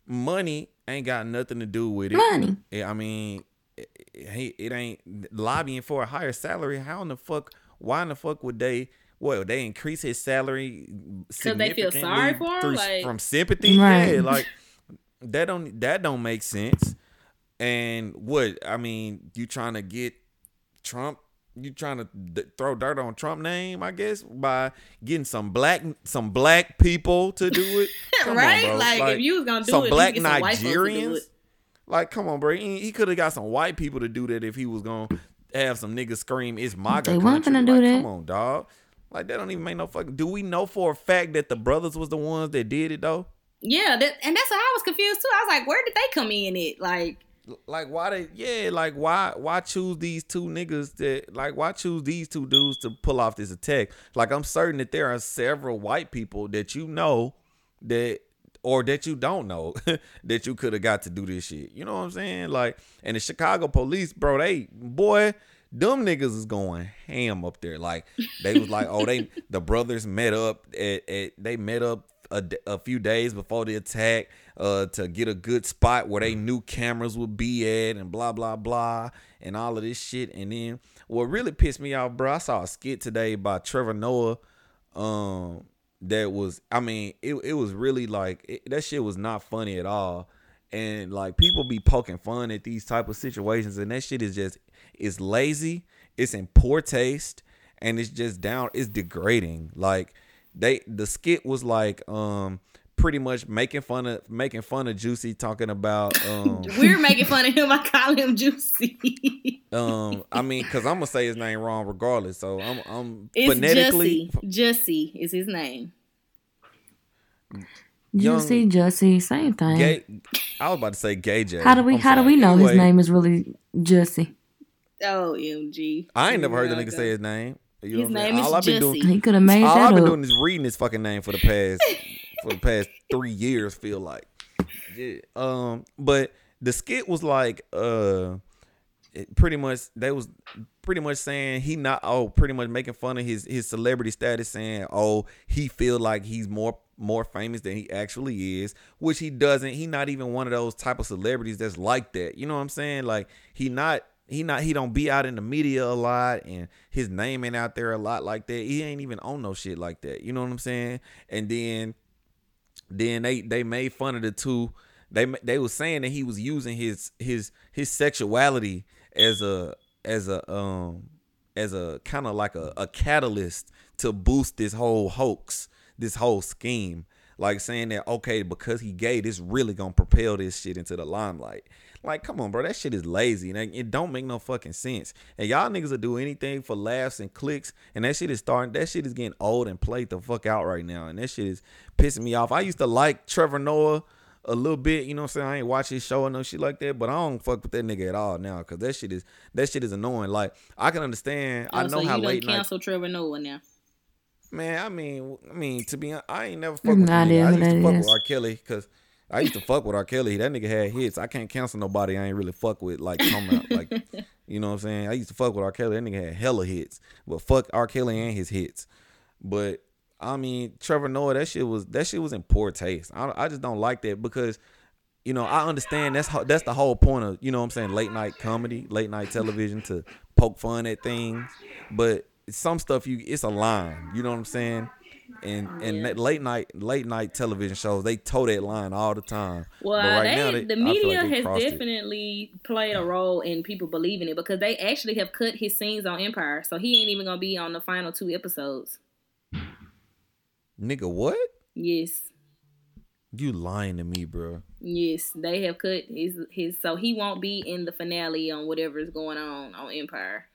money ain't got nothing to do with it. Money. I mean, it, it, it ain't lobbying for a higher salary. How in the fuck? Why in the fuck would they? What they increase his salary? So they feel sorry for him? through- Like- from sympathy. Right. Yeah, like that don't that don't make sense. And what I mean, you trying to get Trump? You trying to d- throw dirt on Trump name? I guess by getting some black some black people to do it, [laughs] Come on, right? like, if you was gonna do some it, you black get some white folks to do Nigerians. it. Like, come on, bro. He, he could have got some white people to do that if he was gonna have some niggas scream, "It's MAGA They weren't country." finna do Like, that. Come on, dog. Like that don't even make no fucking. Do we know for a fact that the brothers was the ones that did it though? Yeah, that, and that's why I was confused too. I was like, where did they come in? It like, Like why they? Yeah, like why? Why choose these two niggas that? Like why choose these two dudes to pull off this attack? Like I'm certain that there are several white people that you know that. Or that you don't know [laughs] that you could have got to do this shit. You know what I'm saying? Like, and the Chicago police, bro, they boy, them niggas is going ham up there. Like they was like, oh, they the brothers met up at, at they met up a, a few days before the attack uh to get a good spot where they knew cameras would be at and blah blah blah and all of this shit. And then what really pissed me off, bro, I saw a skit today by Trevor Noah. Um, that was I mean, it it was really like it, that shit was not funny at all. And like people be poking fun at these type of situations, and that shit is just it's lazy, it's in poor taste, and it's just down, it's degrading. Like they the skit was like um pretty much making fun of making fun of Juicy talking about [laughs] um we're making fun of him. I call him Juicy. [laughs] um I mean cuz I'm going to say his name wrong regardless. So I'm I'm it's phonetically Jussie. Jussie is his name. Young- Juicy, Jussie, same thing. gay I was about to say gay J. how do we I'm how do we know Anyway, his name is really Jussie? Oh, MG. I ain't never heard the nigga go. say his name. You know His what I'm saying? name is All I've been doing He could have made all that I've been up. doing is reading his fucking name for the past for the past three years. Feel like, yeah. Um, but the skit was like, uh, it pretty much they was pretty much saying he not oh pretty much making fun of his his celebrity status, saying oh he feel like he's more more famous than he actually is, which he doesn't. He not even one of those type of celebrities that's like that. You know what I'm saying? Like he not he not he don't be out in the media a lot and his name ain't out there a lot like that. He ain't even on no shit like that. You know what I'm saying? And then then they they made fun of the two. They they was saying that he was using his his his sexuality as a as a um as a kind of like a, a catalyst to boost this whole hoax, this whole scheme. Like saying that okay, because he gay, this really gonna propel this shit into the limelight. Like, come on, bro, that shit is lazy. And it don't make no fucking sense. And y'all niggas will do anything for laughs and clicks. And that shit is starting. That shit is getting old and played the fuck out right now. And that shit is pissing me off. I used to like Trevor Noah a little bit. You know what I'm saying? I ain't watch his show or no shit like that. But I don't fuck with that nigga at all now. Cause that shit is that shit is annoying. Like I can understand. I Oh, know so how you late don't night. cancel Trevor Noah now. Man, I mean, I mean, to be honest, I ain't never fuck with Nah, the nigga. I used to fuck is. with R. Kelly because I used to fuck with R. Kelly. That nigga had hits. I can't cancel nobody I ain't really fuck with. Like, come out, like, [laughs] you know what I'm saying? I used to fuck with R. Kelly. That nigga had hella hits, but fuck R. Kelly and his hits. But I mean, Trevor Noah, that shit was that shit was in poor taste. I, I just don't like that because. You know, I understand that's ho- that's the whole point of you know what I'm saying late night comedy, late night television to poke fun at things, but some stuff you it's a line. You know what I'm saying? And and that late night late night television shows they toe that line all the time. Well, But right they, now, they- the I feel like media has crossed it. definitely played a role in people believing it because they actually have cut his scenes on Empire, so he ain't even gonna be on the final two episodes. Nigga, what? Yes, You lying to me, bro? yes, they have cut his his, so he won't be in the finale on whatever is going on on Empire.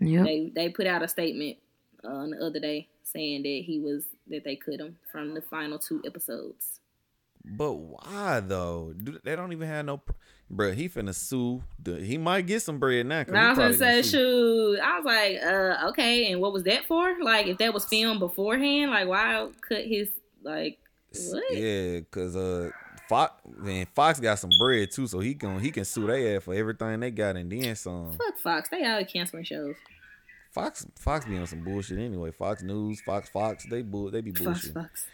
Yeah, They they put out a statement uh, the other day saying that he was that they cut him from the final two episodes. But why though? Do, they don't even have no, pr- bro. He finna sue. The, he might get some bread now. He I was gonna say, shoot. I was like, uh, okay, and what was that for? Like, if that was filmed beforehand, like, why cut his like what? Yeah, cause uh, Fox man, Fox got some bread too, so he can he can sue they ass for everything they got and then some. Fuck Fox, they always canceling shows. Fox Fox be on some bullshit anyway. Fox News, Fox Fox, they bull they be Fox, bullshit. Fox.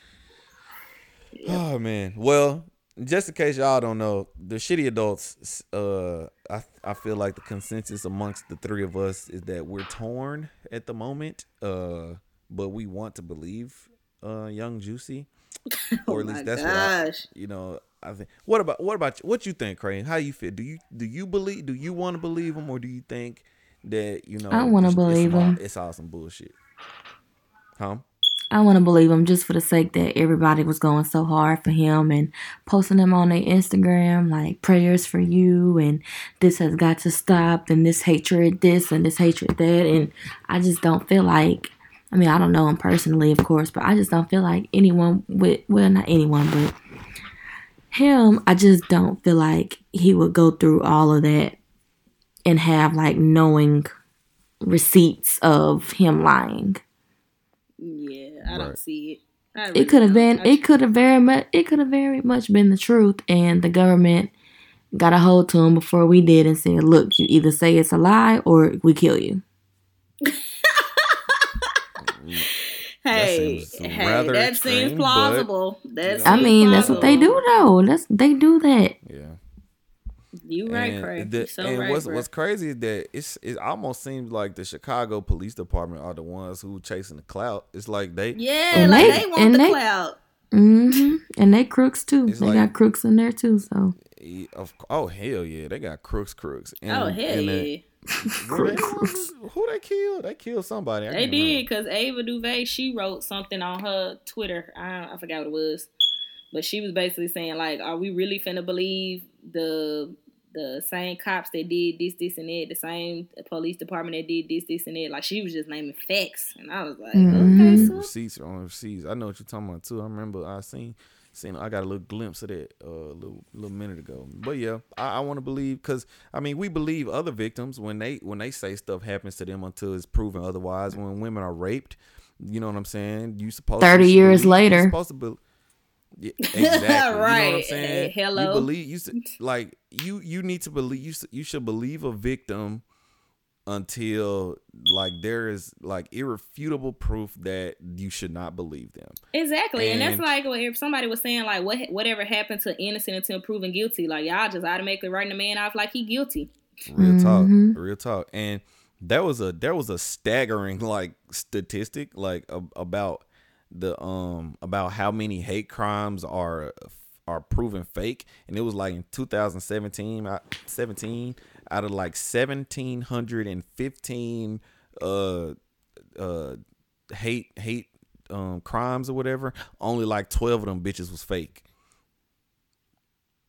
Oh man. Well, just in case y'all don't know, the shitty adults. Uh, I I feel like the consensus amongst the three of us is that we're torn at the moment. Uh, but we want to believe uh Young Juicy, [laughs] or Oh at least my that's what I, gosh. you know. I think. What about what about you? What you think, Crane? How you feel? Do you do you believe? Do you want to believe him, or do you think that you know? I wanna it's- it's believe him. It's all some bullshit. Huh? I want to believe him just for the sake that everybody was going so hard for him and posting him on their Instagram like prayers for you and this has got to stop and this hatred this and this hatred that and I just don't feel like I mean I don't know him personally of course but I just don't feel like anyone with well not anyone but him I just don't feel like he would go through all of that and have like knowing receipts of him lying. Yeah, I Right. don't see it. Really it could have been it could have very much it could have very much been the truth and the government got a hold to him before we did and said look you either say it's a lie or we kill you [laughs] Hey, seems hey, that extreme, seems but, plausible. That i seems mean that's what they do plausible. though that's they do that Yeah. You right, and Craig. the- so and right, what's bro. what's crazy is that it's it almost seems like the Chicago Police Department are the ones who chasing the clout. It's like they Yeah, And like they- they, want and the they- cloud. hmm and they crooks too It's they like- got crooks in there too so of oh hell yeah they got crooks crooks. And, oh hell and the- yeah, [laughs] who, they, who they killed? They killed somebody. I they did because Ava DuVernay she wrote something on her Twitter. I I forgot what it was, but she was basically saying like, "Are we really finna believe the the same cops that did this, this, and that, the same police department that did this, this, and that?" Like she was just naming facts, and I was like, Mhm. "Okay, so Receipts are on receipts. I know what you're talking about too. I remember I seen seen I got a little glimpse of that uh, a little little minute ago. But yeah, I, I want to believe because I mean we believe other victims when they when they say stuff happens to them until it's proven otherwise. When women are raped, you know what I'm saying. You supposed 30 you should years believe- later. supposed to be, yeah, [laughs] exactly. You know what I'm Right. saying? Hello. You believe you s- [laughs] like you you need to believe you you should believe a victim until like there is like irrefutable proof that you should not believe them. Exactly, and, that's like what- if somebody was saying like what whatever happened to innocent until proven guilty, like y'all just automatically writing the man off like he guilty. Real Mhm. talk, real talk. And there was a there was a staggering like statistic like ab- about the um about how many hate crimes are are proven fake and it was like in 2017 uh, 17 out of like 1715 uh uh hate hate um crimes or whatever only like 12 of them bitches was fake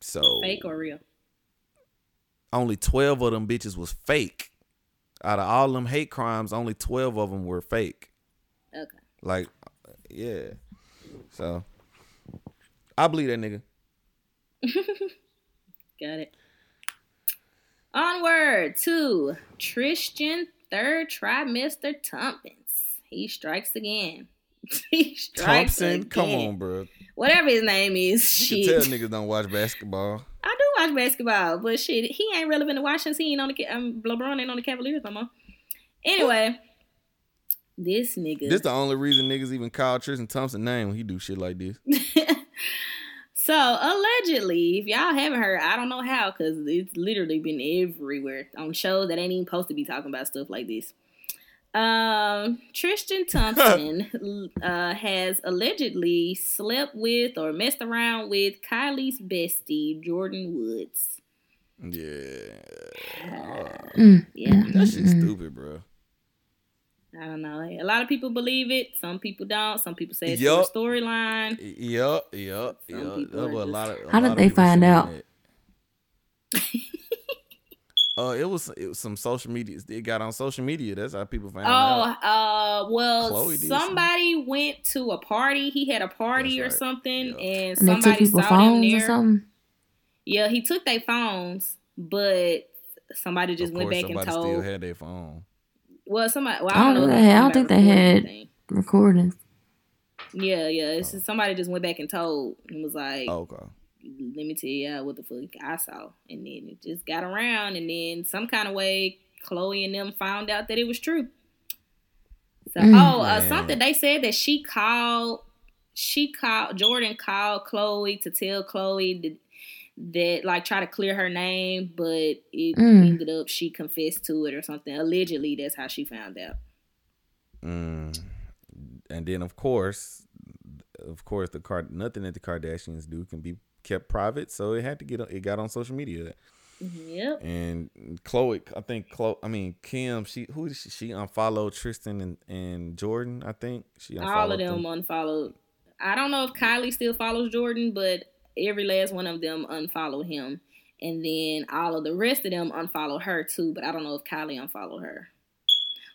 so Fake or real? only 12 of them bitches was fake. Out of all them hate crimes, only 12 of them were fake. Okay. Like, yeah. So, I believe that nigga. [laughs] Got it. Onward to Tristan third trimester Tompkins. He strikes again. [laughs] he strikes Thompson, come on, bro. Whatever his name is, You shit. tell niggas don't watch basketball. I do watch basketball, but shit, he ain't relevant to watch since he ain't on the um, LeBron ain't on the Cavaliers no more. Anyway, this nigga. This the only reason niggas even call Tristan Thompson name when he do shit like this. [laughs] so allegedly, if y'all haven't heard, I don't know how because it's literally been everywhere on shows that ain't even supposed to be talking about stuff like this. Um, Tristan [laughs] Thompson uh, has allegedly slept with or messed around with Kylie's bestie, Jordyn Woods. Yeah. Mm, Yeah, That shit's mm. stupid, bro. I don't know. A lot of people believe it. Some people don't. Some people say it's Yup. a storyline. Yep, yep, Some yup. people There are were a lot of. a How did lot of they find out? that. [laughs] Uh, it was it was some social media. It got on social media. That's how people found Oh, out. uh, well, Khloe did somebody went to a party. He had a party That's or right. something, Yep. and And they took somebody people saw phones or there. something. Yeah, he took their phones, but somebody just of went course, back and somebody told. still had their phone. Well, somebody. Well, I I don't don't know. know if they had- I don't think they had- anything. Recordings. Yeah, yeah. It's just somebody just went back and told and was like, Oh, okay. let me tell you what the fuck I saw. And then it just got around, and then some kind of way, Khloe and them found out that it was true. So, Mm. oh, uh, something they said that she called, she called, Jordyn called Khloe to tell Khloe that, that like, try to clear her name, but it Mm. ended up she confessed to it or something. Allegedly, that's how she found out. Mm. And then of course, of course, the card nothing that the Kardashians do can be kept private. So it had to get it got on social media. Yep. And Khloe, I think Khloe, I mean Kim, she who she, she unfollowed Tristan and, and Jordyn. I think she All unfollowed of them unfollowed. I don't know if Kylie still follows Jordyn, but every last one of them unfollowed him. And then all of the rest of them unfollowed her too, but I don't know if Kylie unfollowed her.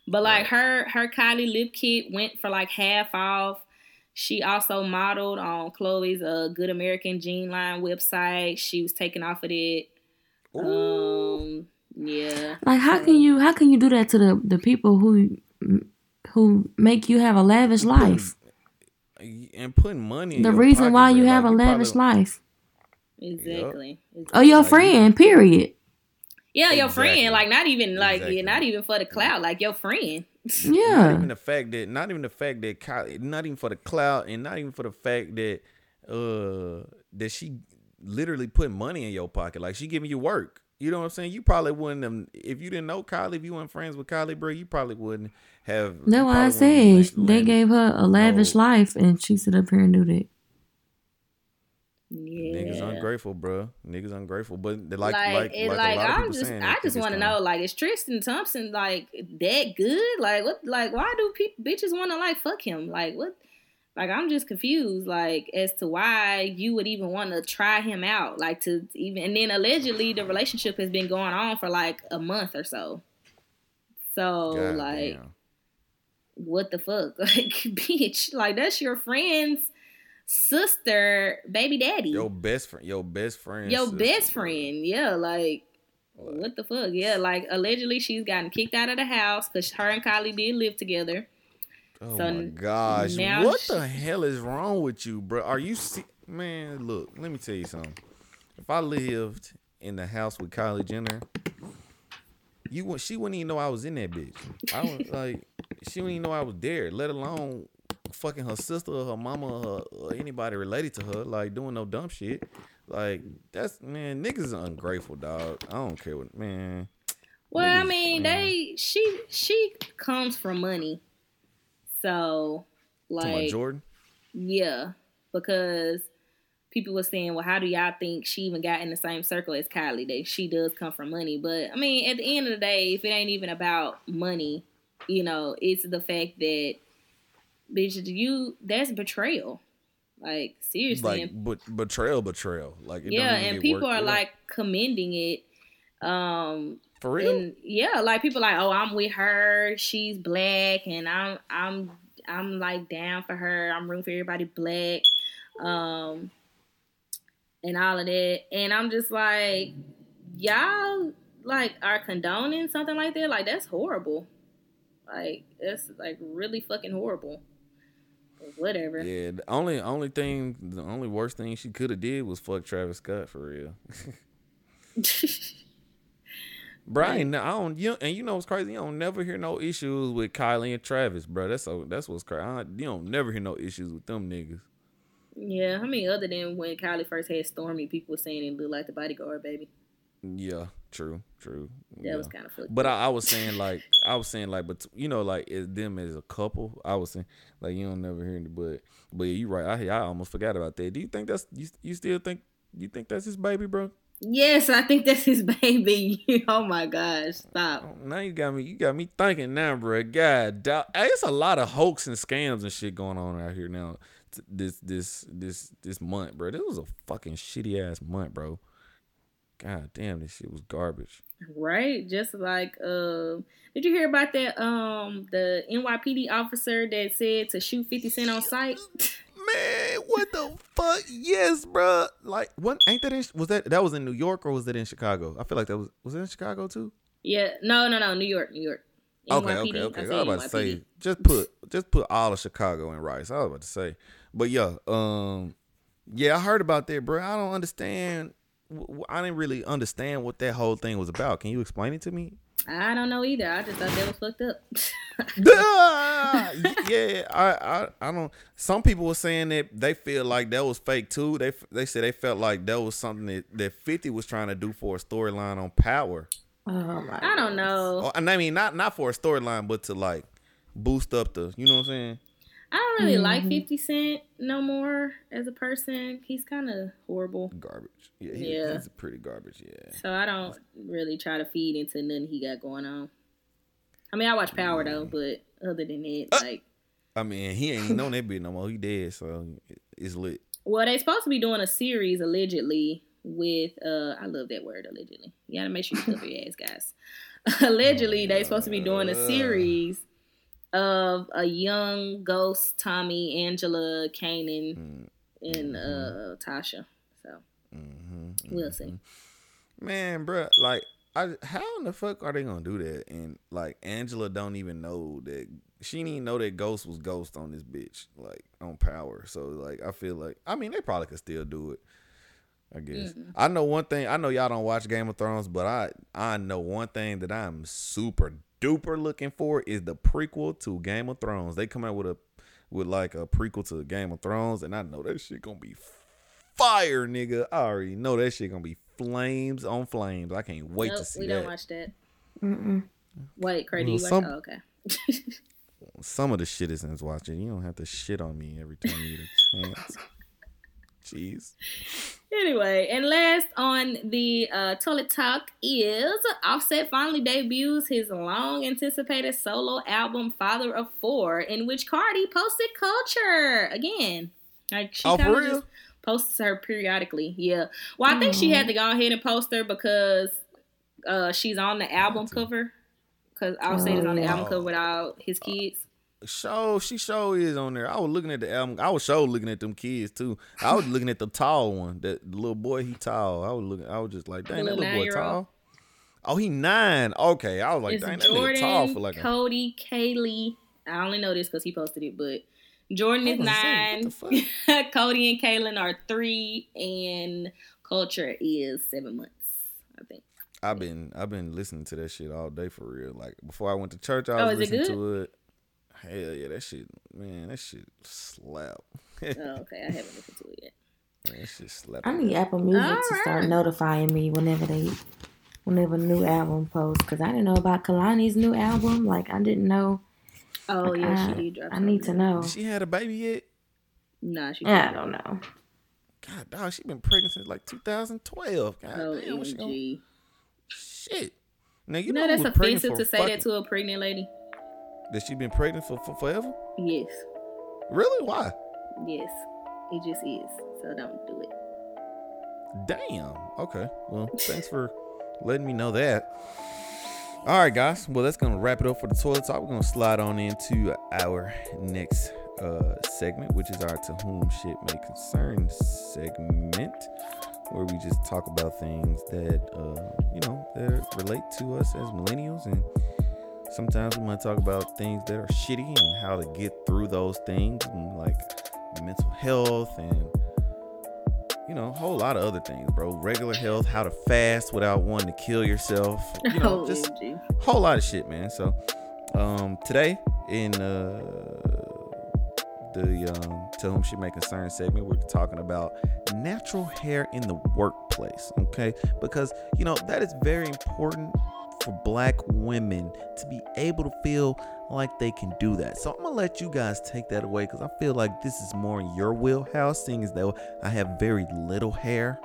But like her her Kylie lip kit went for like half off. She also modeled on Khloe's uh, Good American Jean Line website. She was taken off of it. Um, yeah. Like how can you how can you do that to the the people who who make you have a lavish life? And putting money. The your reason pocket, why bro, you like, have a lavish probably- life. Exactly. Oh, your Like, friend. Period. Yeah, your Exactly. friend. Like not even like Exactly. yeah, not even for the cloud. Like your friend. Not Yeah. even the fact that, not even the fact that, Kylie, not even for the cloud, and not even for the fact that, uh, that she literally put money in your pocket. Like she giving you work. You know what I'm saying? You probably wouldn't have if you didn't know Kylie. If you weren't friends with Kylie, bro, you probably wouldn't have. No, I probably said they gave her a lavish No. life, and she sit up here and do that. Yeah. Niggas ungrateful, bro. Niggas ungrateful, but they like like, like it, like, like, a lot of I'm people just, saying. I just want to know, like, is Tristan Thompson like that good? Like, what, like, why do people, bitches want to like fuck him? Like, what? Like, I'm just confused, like, as to why you would even want to try him out, like, to even, and then allegedly the relationship has been going on for like a month or so. So, God like, damn. what the fuck, [laughs] like, bitch, like, that's your friend's sister, baby daddy your best friend, your best friend, your sister, best friend. Yeah, like Like, what the fuck? Yeah, like allegedly she's gotten kicked out of the house because her and Kylie did live together. Oh So my gosh! What sh- the hell is wrong with you, bro? Are you se- man? Look, let me tell you something. If I lived in the house with Kylie Jenner, you she wouldn't even know I was in that bitch. I was [laughs] like, she wouldn't even know I was there. Let alone fucking her sister, or her mama, or, her, or anybody related to her, like doing no dumb shit. Like that's man, niggas are ungrateful, dog. I don't care what man. Well, I mean, man. they she she comes from money, so like Jordyn. yeah, because people were saying, well, how do y'all think she even got in the same circle as Kylie? That she does come from money, but I mean, at the end of the day, if it ain't even about money, you know, it's the fact that bitch, you that's betrayal. Like seriously, Like but betrayal, betrayal. Like it yeah, and people are like commending it. Um, for real. and yeah, like people like, oh, I'm with her. She's black, and I'm I'm I'm like down for her. I'm rooting for everybody black, um, and all of that. And I'm just like, y'all like are condoning something like that. Like that's horrible. Like that's like really fucking horrible. Whatever. Yeah, the only only thing, the only worst thing she could have did was fuck Travis Scott for real. [laughs] [laughs] Brian, I don't. You and you know what's crazy? You don't never hear no issues with Kylie and Travis, bro. That's so. That's what's crazy. I, you don't never hear no issues with them niggas. Yeah, I mean, other than when Kylie first had Stormi, people were saying it looked like the bodyguard baby. Yeah, true, true. That yeah. was kind of fucked. But. I, I was saying like I was saying like, but you know like as them as a couple, I was saying like you don't never hear it, but but yeah, you right. I I almost forgot about that. Do you think that's you? You still think you think that's his baby, bro? Yes, I think that's his [laughs] baby. oh my gosh, stop. Oh, now you got me. You got me thinking now, bro. God. It's a lot of hoax and scams and shit going on out here now. This this this this month, bro. This was a fucking shitty ass month, bro. God damn, this shit was garbage. Right? Just like uh did you hear about that um the NYPD officer that said to shoot 50 Cent on sight? [laughs] Man, what the fuck? Yes, bro. Like, what? Ain't that in? Was that that was in New York or was that in Chicago? I feel like that was was it in Chicago too. yeah, no, no, no, New York, New York. Okay, NYPD, okay, okay. I, I was about to say just put just put all of Chicago in Rice. I was about to say, but yeah, um, yeah, I heard about that, bro. I don't understand. I didn't really understand what that whole thing was about. Can you explain it to me? I don't know either. I just thought that was fucked up. Ah, [laughs] yeah, [laughs] I, I, I don't. Some people were saying that they feel like that was fake too. They, they said they felt like that was something that, that Fifty was trying to do for a storyline on Power. Oh my. I don't know. Oh, and I mean, not not for a storyline, but to like boost up the, you know what I'm saying? I don't really like Mhm. 50 Cent no more as a person. He's kind of horrible. Garbage. Yeah, he, Yeah. he's pretty garbage. Yeah. So I don't really try to feed into nothing he got going on. I mean, I watch Power though, but other than that, Uh. like, I mean, he ain't [laughs] known that bitch no more. He dead, so it's lit. well, they supposed to be doing a series allegedly with, uh, I love that word allegedly. You gotta make sure you cover your ass, guys. [laughs] allegedly, they supposed to be doing a Uh. series of a young ghost Tommy, Angela, Kanan, Mm, and uh Tasha. So mhm, we'll see. mhm. Man, bruh, like, I how in the fuck are they gonna do that? And like, Angela don't even know that she didn't even know that Ghost was Ghost on this bitch, like on Power. So like, I feel like, I mean, they probably could still do it. I guess. Mm-hmm. I know one thing. I know y'all don't watch Game of Thrones, but I I know one thing that I'm super duper looking for is the prequel to Game of Thrones. They come out with a with like a prequel to Game of Thrones, and I know that shit gonna be fire, nigga. I already know that shit gonna be flames on flames. I can't wait nope, to see we that. don't watch that. Mm-mm. Wait, Craig, do Well, you watch? some- Oh, okay. Some of the citizens watching. You don't have to shit on me every time you get a [laughs] chance. Jeez. Anyway, and last on the uh, toilet talk is Offset finally debuts his long anticipated solo album Father of Four, in which Cardi posted Kulture again. Like she Oh, for real? just posts her periodically. Yeah. Well, I think she had to go ahead and post her because uh, she's on the album cover. Because Offset is on the Oh. album cover without his kids. Show she show is on there. I was looking at the album. I was show looking at them kids too. I was looking at the tall one. That little boy, he tall. I was looking. I was just like, dang, that little little boy tall. Oh, he nine. Okay, I was like, it's dang, that nigga tall for like. A, Kody, Kaylee. I only know this because he posted it, but Jordan is was gonna say, nine. [laughs] Kody and Kaylin are three, and Kulture is seven months. I think. I've been I've been listening to that shit all day for real. Like before I went to church, I Oh, was it listening to it. Hell yeah, that shit, man, that shit slap. Oh, okay, I haven't listened to it yet. [laughs] Man, that shit slap. I need Apple Music to Alright. start notifying me whenever they, whenever a new album posts. Cause I didn't know about Kehlani's new album. Like I didn't know. Oh Like, yeah, I, she did drop. I need to know. She had a baby yet? Nah, she. I don't know. God, dog, she been pregnant since like 2012. God Oh, damn, what she gonna, shit. Now you You know, know that's offensive to say fucking- that to a pregnant lady. That she been pregnant for, for forever? Yes, Really? Why? yes, it just is. So don't do it. Damn. Okay. Well, thanks for letting me know that. All right, guys. Well, that's gonna wrap it up for the toilet talk. We're gonna slide on into our next uh, segment, which is our "To Whom Shit May Concern" segment, where we just talk about things that uh, you know that relate to us as millennials and Sometimes we might talk about things that are shitty and how to get through those things, and like mental health and you know, a whole lot of other things, bro. Regular health, how to fast without wanting to kill yourself. [laughs] You know, Oh, just a whole lot of shit, man. So, um, today in uh, the um, "To Whom She May Concern" segment, we're talking about natural hair in the workplace. Okay, because you know that is very important for Black women to be able to feel like they can do that. So I'm gonna let you guys take that away because I feel like this is more in your wheelhouse, seeing as though I have very little hair.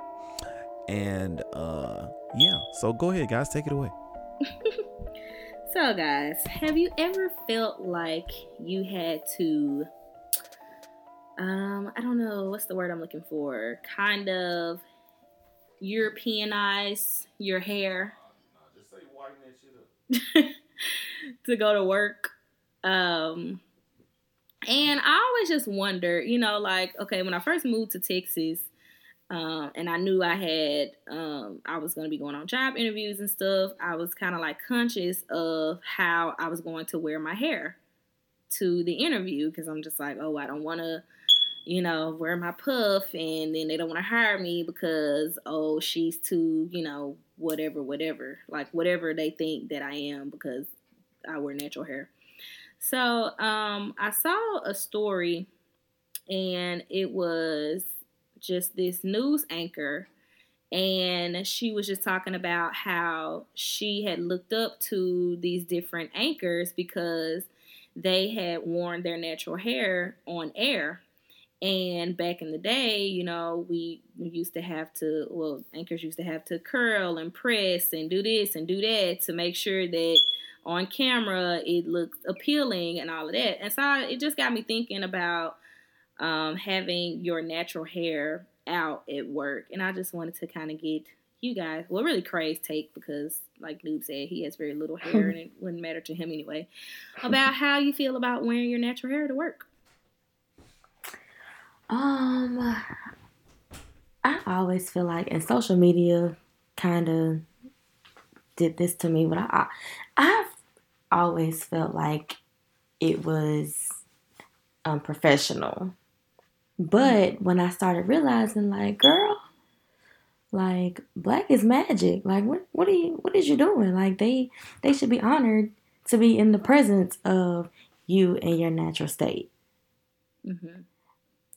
And uh, yeah, so go ahead, guys, take it away. [laughs] So, guys, have you ever felt like you had to, um, I don't know, what's the word I'm looking for? Kind of Europeanize your hair Just say whiten that shit up. [laughs] to go to work? Um, and I always just wonder, you know, like, okay, when I first moved to Texas, um, and I knew I had, um, I was going to be going on job interviews and stuff. I was kind of like conscious of how I was going to wear my hair to the interview because I'm just like, oh, I don't want to, you know, wear my puff and then they don't want to hire me because, oh, she's too, you know, whatever, whatever, like whatever they think that I am because I wear natural hair. So um, I saw a story and it was just this news anchor and she was just talking about how she had looked up to these different anchors because they had worn their natural hair on air and back in the day you know we used to have to well anchors used to have to curl and press and do this and do that to make sure that on camera it looked appealing and all of that and so I, it just got me thinking about um, having your natural hair out at work. And I just wanted to kind of get you guys, well, really Craig's take because, like Noob said, he has very little hair [laughs] and it wouldn't matter to him anyway, about how you feel about wearing your natural hair to work. Um, I always feel like, and social media kind of did this to me, but I, I, I've always felt like it was unprofessional. But when I started realizing, like, girl, like black is magic. Like, what, what are you, what is you doing? Like, they, they should be honored to be in the presence of you in your natural state. Mm-hmm.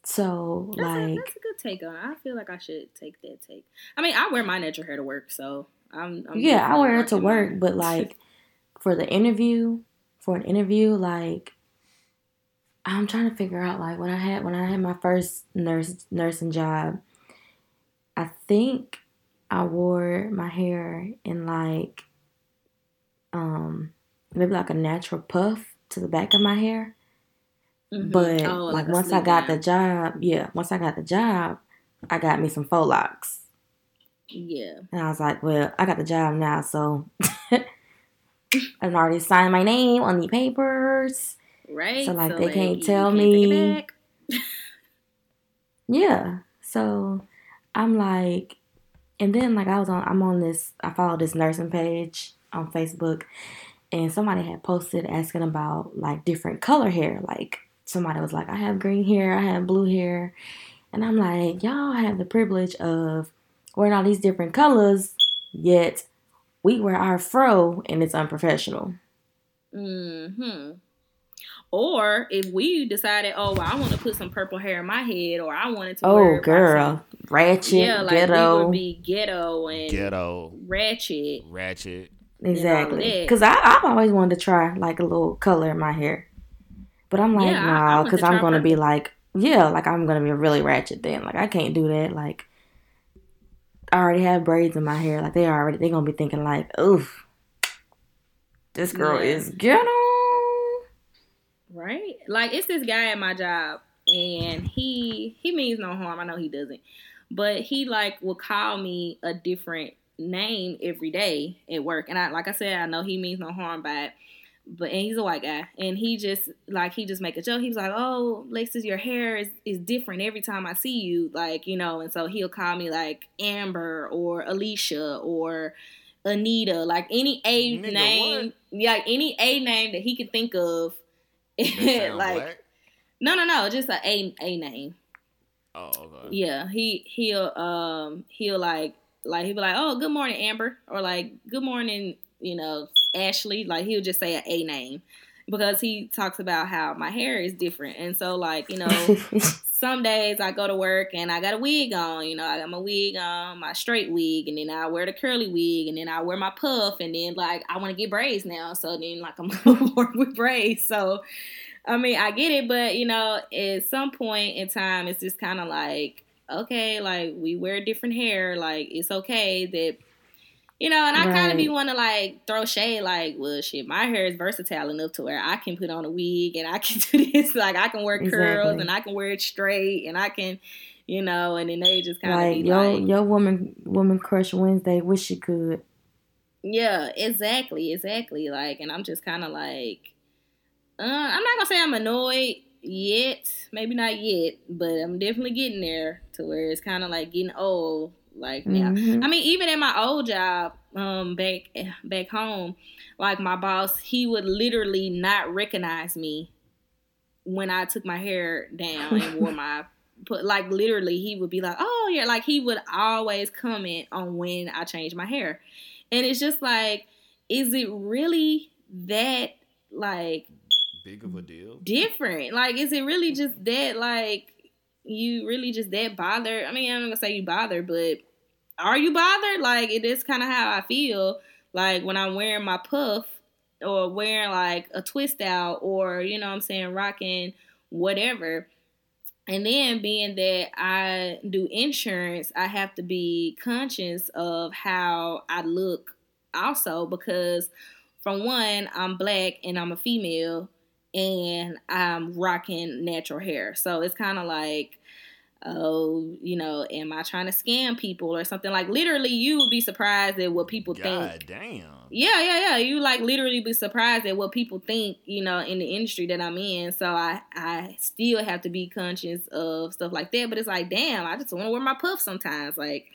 So, That's, a, like, that's a good take on. I feel like I should take that take. I mean, I wear my natural hair to work, so I'm. I'm yeah, I wear it to work, mine. but like [laughs] for the interview, for an interview, like I'm trying to figure out like when I had when I had my first nurse nursing job, I think I wore my hair in like um maybe like a natural puff to the back of my hair. Mhm. But Oh, like a once I got down. the job, yeah, once I got the job, I got me some faux locks. yeah, And I was like, well, I got the job now, so [laughs] I've already signed my name on the papers. right. So, like, they can't tell can't me- [laughs] Yeah. So I'm like, and then like I was on, I'm on this, I followed this nursing page on Facebook, and somebody had posted asking about like different color hair. Like somebody was like, I have green hair, I have blue hair, and I'm like, y'all have the privilege of wearing all these different colors, yet we wear our fro and it's unprofessional. Hmm. Or if we decided, oh, well, I want to put some purple hair in my head, or I wanted to. Oh, like, girl, some- ratchet, yeah, like we ghetto. would be ghetto and Ghetto, ratchet. ratchet. Exactly. that. Because I've always wanted to try like a little color in my hair. But I'm like, Yeah, nah, because I'm going to be like, yeah, like I'm going to be really ratchet then. Like, I can't do that. Like, I already have braids in my hair. Like, they already, they're going to be thinking, like, oof, this girl Yeah. is ghetto. Right? Like it's this guy at my job and he he means no harm. I know he doesn't. But he like will call me a different name every day at work. And I like I said, I know he means no harm by it. But and he's a white guy. And he just like he just make a joke. He was like, Oh, Lexus, your hair is, is different every time I see you. Like, you know, and so he'll call me like Amber or Alicia or Anita, like any A Nigga, name, what? yeah, any A name that he could think of. [laughs] Like black? no, no, no, just a A A name. Oh, okay. Yeah, he he'll um he'll like like he'll be like, oh, good morning, Amber, or like good morning, you know, Ashley. Like he'll just say a A name because he talks about how my hair is different, and so like you know. [laughs] some days I go to work and I got a wig on, you know, I got my wig on, my straight wig, and then I wear the curly wig, and then I wear my puff, and then like I want to get braids now, so then like I'm [laughs] gonna work with braids. So, I mean, I get it, but you know, at some point in time, it's just kind of like, okay, like we wear different hair, like it's okay that. You know, and I kind of be want to like throw shade, like, well, shit, my hair is versatile enough to where I can put on a wig and I can [laughs] do this, like, I can wear curls and I can wear it straight and I can, you know, and then they just kind of like be your like, your woman woman crush Wednesday. Wish she could. yeah, exactly, exactly. Like, and I'm just kind of like, uh, I'm not gonna say I'm annoyed yet, maybe not yet, but I'm definitely getting there to where it's kind of like getting old. Like now, Mhm. I mean, even in my old job, um, back back home, like my boss, he would literally not recognize me when I took my hair down and wore [laughs] my put like literally he would be like, "Oh, yeah," like he would always comment on when I changed my hair. And it's just like is it really that like Big of a deal. different? Like, is it really just that? Like, you really just that bothered? I mean, I'm not gonna say you bothered, but are you bothered? Like, it is kind of how I feel. Like when I'm wearing my puff or wearing like a twist out or you know I'm saying rocking whatever. And then being that I do insurance, I have to be conscious of how I look also because from one, I'm black and I'm a female and I'm rocking natural hair. So it's kind of like, oh, you know, am I trying to scam people or something? Like literally, you would be surprised at what people think. God damn. Yeah, yeah, yeah. You like literally be surprised at what people think, you know, in the industry that I'm in. So I I still have to be conscious of stuff like that. But it's like, damn, I just want to wear my puff sometimes. Like,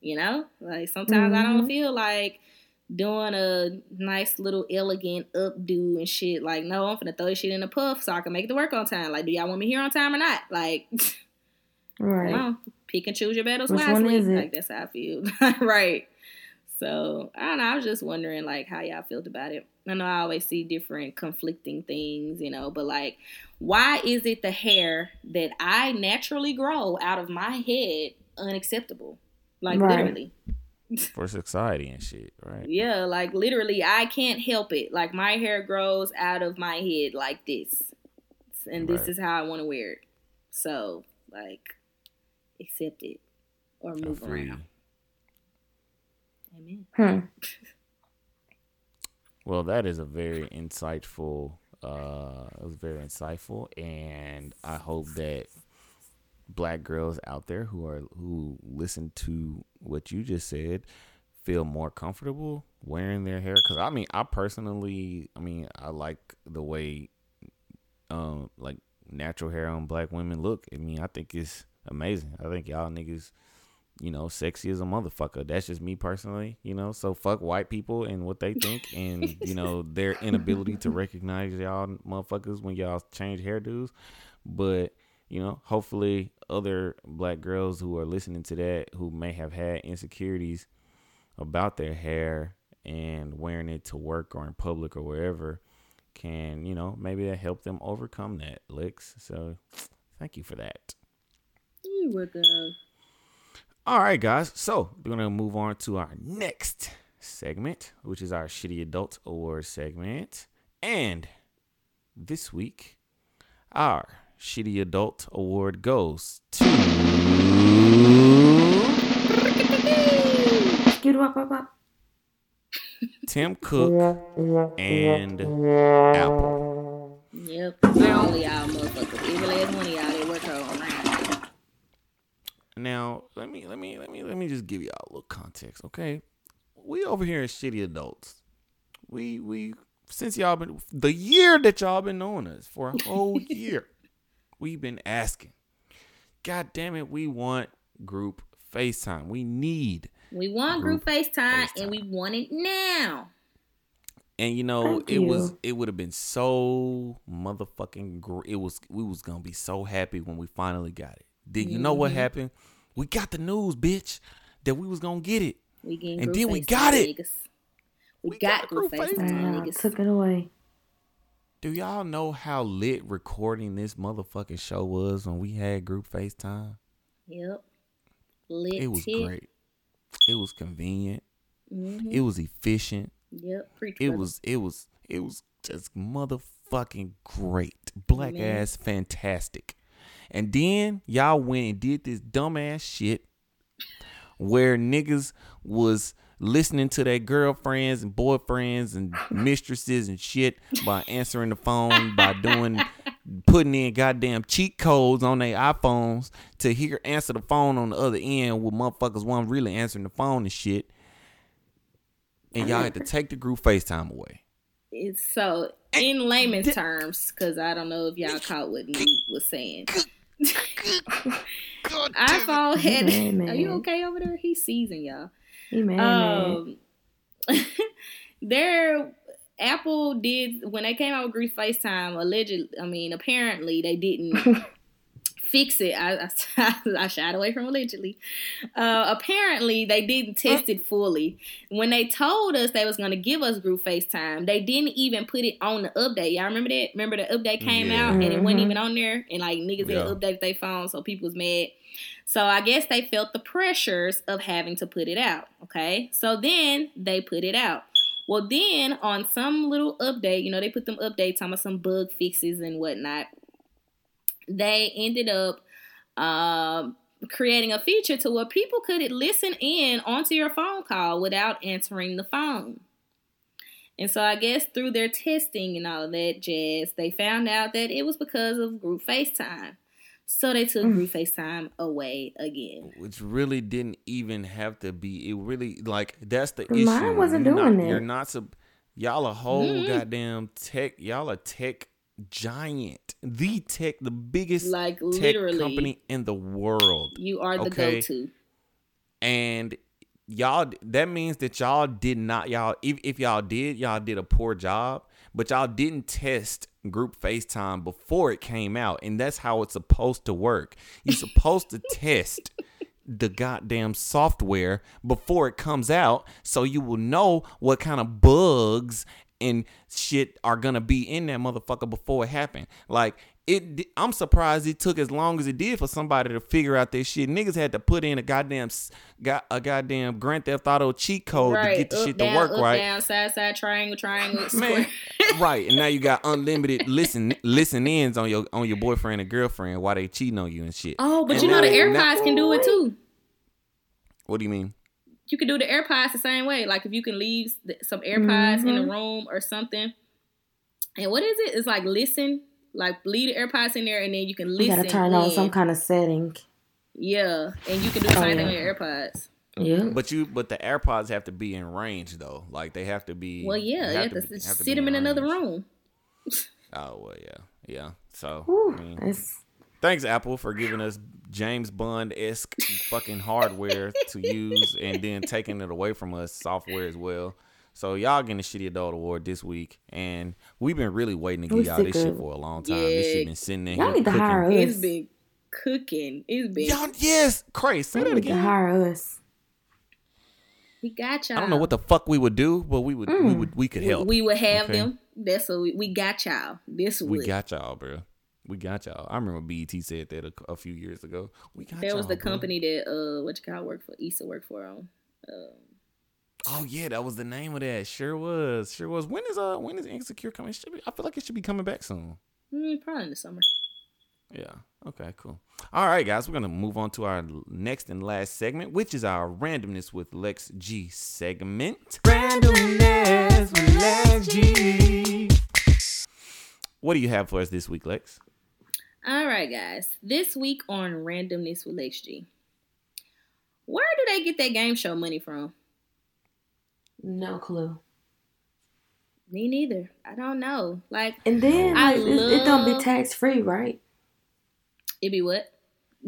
you know, like sometimes I don't Mhm. feel like doing a nice little elegant updo and shit. Like, no, I'm finna throw this shit in a puff so I can make it to work on time. Like, do y'all want me here on time or not? Like, [laughs] Right. Come on, pick and choose your battles Which one wisely. is it? Like that's how I feel. [laughs] right. So I don't know. I was just wondering like how y'all felt about it. I know I always see different conflicting things, you know, but like why is it the hair that I naturally grow out of my head unacceptable? Like Right. literally. For society and shit, right? Yeah, like literally I can't help it. Like my hair grows out of my head like this. And this Right. is how I want to wear it. So, like accept it or move on. you. around. Amen. Hmm. [laughs] Well, that is a very insightful. Uh, it was very insightful, and I hope that black girls out there who are who listen to what you just said feel more comfortable wearing their hair. Because I mean, I personally, I mean, I like the way, um, like natural hair on black women look. I mean, I think it's amazing. I think y'all niggas you know, sexy as a motherfucker. That's just me personally, you know. So fuck white people and what they think, and you know [laughs] their inability to recognize y'all motherfuckers when y'all change hairdos. But you know, hopefully, other black girls who are listening to that who may have had insecurities about their hair and wearing it to work or in public or wherever can, you know, maybe that help them overcome that licks. So, thank you for that. You good. All right, guys. So we're gonna move on to our next segment, which is our Shitty Adult Award segment. And this week, our Shitty Adult Award goes to. Tim Cook and Apple. Yep. Not only y'all motherfuckers. Every last one of y'all that work around. Now, let me let me let me let me just give y'all a little context, okay? We over here as shitty adults. We we since y'all been the year that y'all been knowing us for a whole [laughs] year, we've been asking. God damn it, we want group FaceTime. We need. We want group, group FaceTime, FaceTime, and we want it now. And you know, Thank it you. was it would have been so motherfucking great. It was we was gonna be so happy when we finally got it. Did you know what mm-hmm. happened? We got the news, bitch, that we was gonna get it. We and then we got it. Niggas. We, we got, got group FaceTime. Niggas. Took it away. Do y'all know how lit recording this motherfucking show was when we had group FaceTime? Yep. Lit. It was great. It was convenient. Mm-hmm. It was efficient. Yep. It was. It was. It was just motherfucking great. Black Man. ass fantastic. And then y'all went and did this dumbass shit where niggas was listening to their girlfriends and boyfriends and [laughs] mistresses and shit by answering the phone by doing putting in goddamn cheat codes on their iPhones to hear answer the phone on the other end with motherfuckers one really answering the phone and shit. And y'all had to take the group FaceTime away. It's so in layman's terms, because I don't know if y'all caught what he was saying. [laughs] iPhone had. Are you okay over there? He's seizing y'all. He mad, um, [laughs] there, Apple did when they came out with Group FaceTime. Allegedly, I mean, apparently they didn't [laughs] fix it. I, I, [laughs] I shied away from allegedly. Uh, apparently, they didn't test it fully. When they told us they was going to give us group FaceTime, they didn't even put it on the update. Y'all remember that? Remember the update came yeah. out and it wasn't mm-hmm. even on there, and like niggas yeah. had update their phone, so people was mad. So I guess they felt the pressures of having to put it out. Okay, so then they put it out. Well, then on some little update, you know, they put them updates on some bug fixes and whatnot they ended up um, creating a feature to where people could listen in onto your phone call without answering the phone. And so I guess through their testing and all of that jazz, they found out that it was because of group FaceTime. So they took mm. group FaceTime away again. Which really didn't even have to be. It really like that's the Mine issue. Mine wasn't you're doing not, it. You're not sub. Y'all a whole mm. goddamn tech. Y'all a tech giant, the tech, the biggest like tech company in the world. You are the okay? go-to. And y'all, that means that y'all did not y'all. If, if y'all did, y'all did a poor job. But y'all didn't test group FaceTime before it came out, and that's how it's supposed to work. You're supposed to test the goddamn software before it comes out so you will know what kind of bugs and shit are gonna be in that motherfucker before it happened. Like it, I'm surprised it took as long as it did for somebody to figure out this shit. Niggas had to put in a goddamn, got a goddamn Grand Theft Auto cheat code right. to get the up, shit down, to work up, right. Down, side, side, triangle, triangle, [laughs] Man, [laughs] right, and now you got unlimited listen listen ins on your on your boyfriend and girlfriend while they cheating on you and shit. Oh, but and you know the AirPods now, can do it too. What do you mean? you can do the AirPods the same way. Like if you can leave some AirPods mm-hmm. in the mm-hmm. room or something. And what is it? It's like listen, like leave the AirPods in there, and then you can listen. You gotta turn in. on some kind of setting. Yeah, and you can do the oh, same oh, thing with your AirPods. Yeah, but you but the AirPods have to be in range though. Like they have to be. Well, yeah, you have, to, be, sit them in, in another room. [laughs] oh well, yeah, yeah. So Whew, I mean, thanks Apple for giving us James Bond esque fucking hardware to use and then taking it away from us software as well. So y'all getting the shitty adult award this week, and we've been really waiting to get y'all this shit for a long time. Yeah. This shit been sitting there. Y'all need to hire us. It's been cooking. It's been y'all. Yes, Christ, say that again. To hire us. We got y'all. I don't know what the fuck we would do, but we would. Mm. We would. We could help. We, we would have okay? them. That's what we, we got y'all. This would. We got y'all, bro. We got y'all. I remember BET said that a, a few years ago. We got That was the bro. company that uh what you call work for Issa worked for on. Um, oh yeah, that was the name of that. Sure was. Sure was. When is uh when is Insecure coming? Should be, I feel like it should be coming back soon. Mm, probably in the summer. Yeah. Okay. Cool. All right, guys. We're gonna move on to our next and last segment, which is our randomness with Lex G segment. Randomness with Lex G. What do you have for us this week, Lex? All right, guys. This week on Randomness with Lex G. Where do they get that game show money from? No clue. Me neither. I don't know. Like, and then like, love... it, don't be tax free, right? It be what?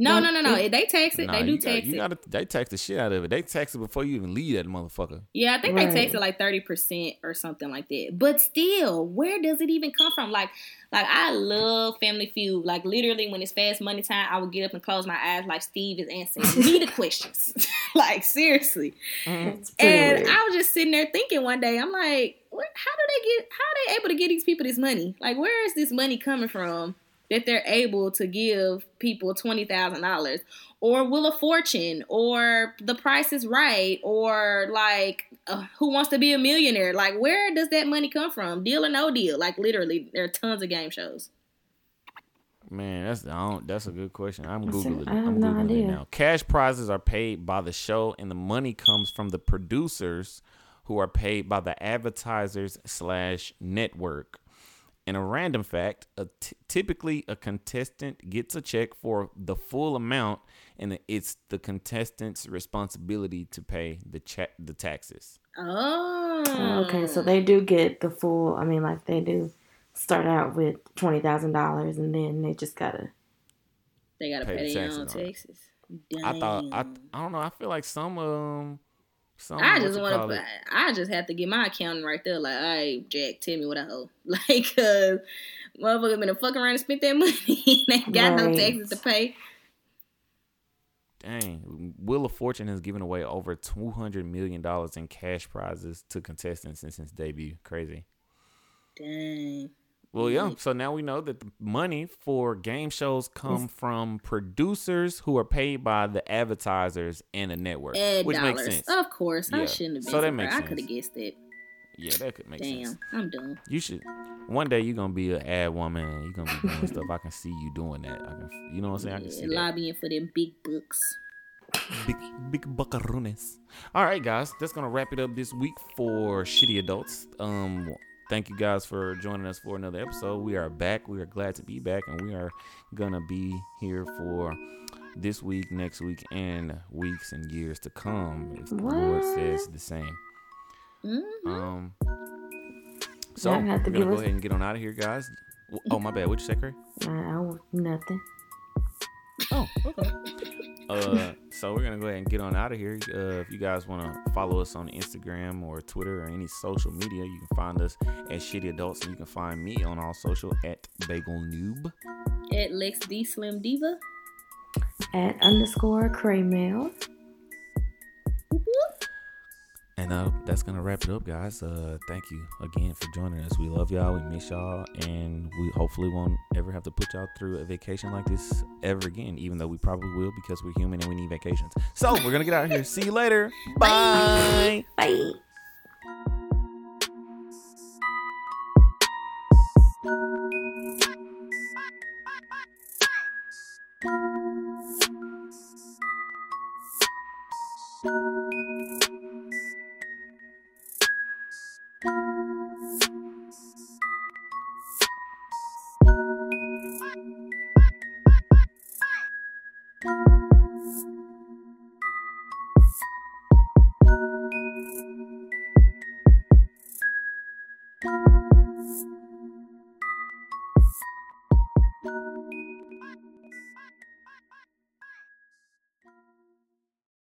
No, no, no, no. They tax it. Nah, they do you got- tax you it. gotta, they tax the shit out of it. They tax it before you even leave that motherfucker. Yeah, I think Right. they tax it like thirty percent or something like that. But still, where does it even come from? Like, like I love Family Feud. Like literally, when it's fast money time, I would get up and close my eyes like Steve is answering me the [laughs] questions. [laughs] [laughs] like seriously. It's pretty And weird. I was just sitting there thinking one day, I'm like, what, how do they get? How are they able to get these people this money? Like, where is this money coming from that they're able to give people twenty thousand dollars, or Wheel of Fortune, or The Price is Right, or like uh, Who Wants to Be a Millionaire? Like, where does that money come from? Deal or no deal? Like, literally, there are tons of game shows. Man, that's I don't, that's a good question. I'm That's a- googling. I have I'm no googling idea. it now. Cash prizes are paid by the show, and the money comes from the producers, who are paid by the advertisers slash network. And a random fact: a t- typically a contestant gets a check for the full amount, and it's the contestant's responsibility to pay the check the taxes. Oh, okay, so they do get the full. I mean, like they do start out with twenty thousand dollars, and then they just gotta. they gotta pay pay, the their own on it. taxes. I thought I I don't know. I feel like some um some I just want to. I just have to get my accountant right there. Like, all right, Jack, tell me what I owe. [laughs] Like, cause motherfucker been a fuck around and spent that [laughs] money. they ain't got no taxes to pay. Dang, Wheel of Fortune has given away over two hundred million dollars in cash prizes to contestants since its debut. Crazy. Dang. Well, yeah. So now we know that the money for game shows come from producers who are paid by the advertisers and the network, Ad which dollars. makes sense. Of course, I shouldn't have been. So that makes I sense. could have guessed that. Yeah, that could make Damn, sense. I'm done. You should one day you're gonna be an ad woman. You're gonna be doing stuff. I can see you doing that. I can, you know what I'm saying? I can see Yeah, that. lobbying for them big books. Big big buckaroonies. All right, guys, that's gonna wrap it up this week for Shitty Adults. Um, thank you guys for joining us for another episode. We are back. We are glad to be back, and we are gonna be here for this week, next week, and weeks and years to come. If the Lord says the same. hmm Um. So we're have to gonna go ahead and get on out of here, guys. Oh my bad. What'd you say, I want nothing. Oh, okay. [laughs] uh, so we're gonna go ahead and get on out of here. Uh, if you guys want to follow us on Instagram or Twitter or any social media, you can find us at Shitty Adults, and you can find me on all social at Bagel Noob. At Lex D Slim Diva. At underscore Craymail. And uh, that's gonna wrap it up, guys. Uh, thank you again for joining us. We love y'all. We miss y'all, and we hopefully won't ever have to put y'all through a vacation like this ever again. Even though we probably will because we're human and we need vacations. So we're gonna get out of here. See you later. Bye. Bye. Thank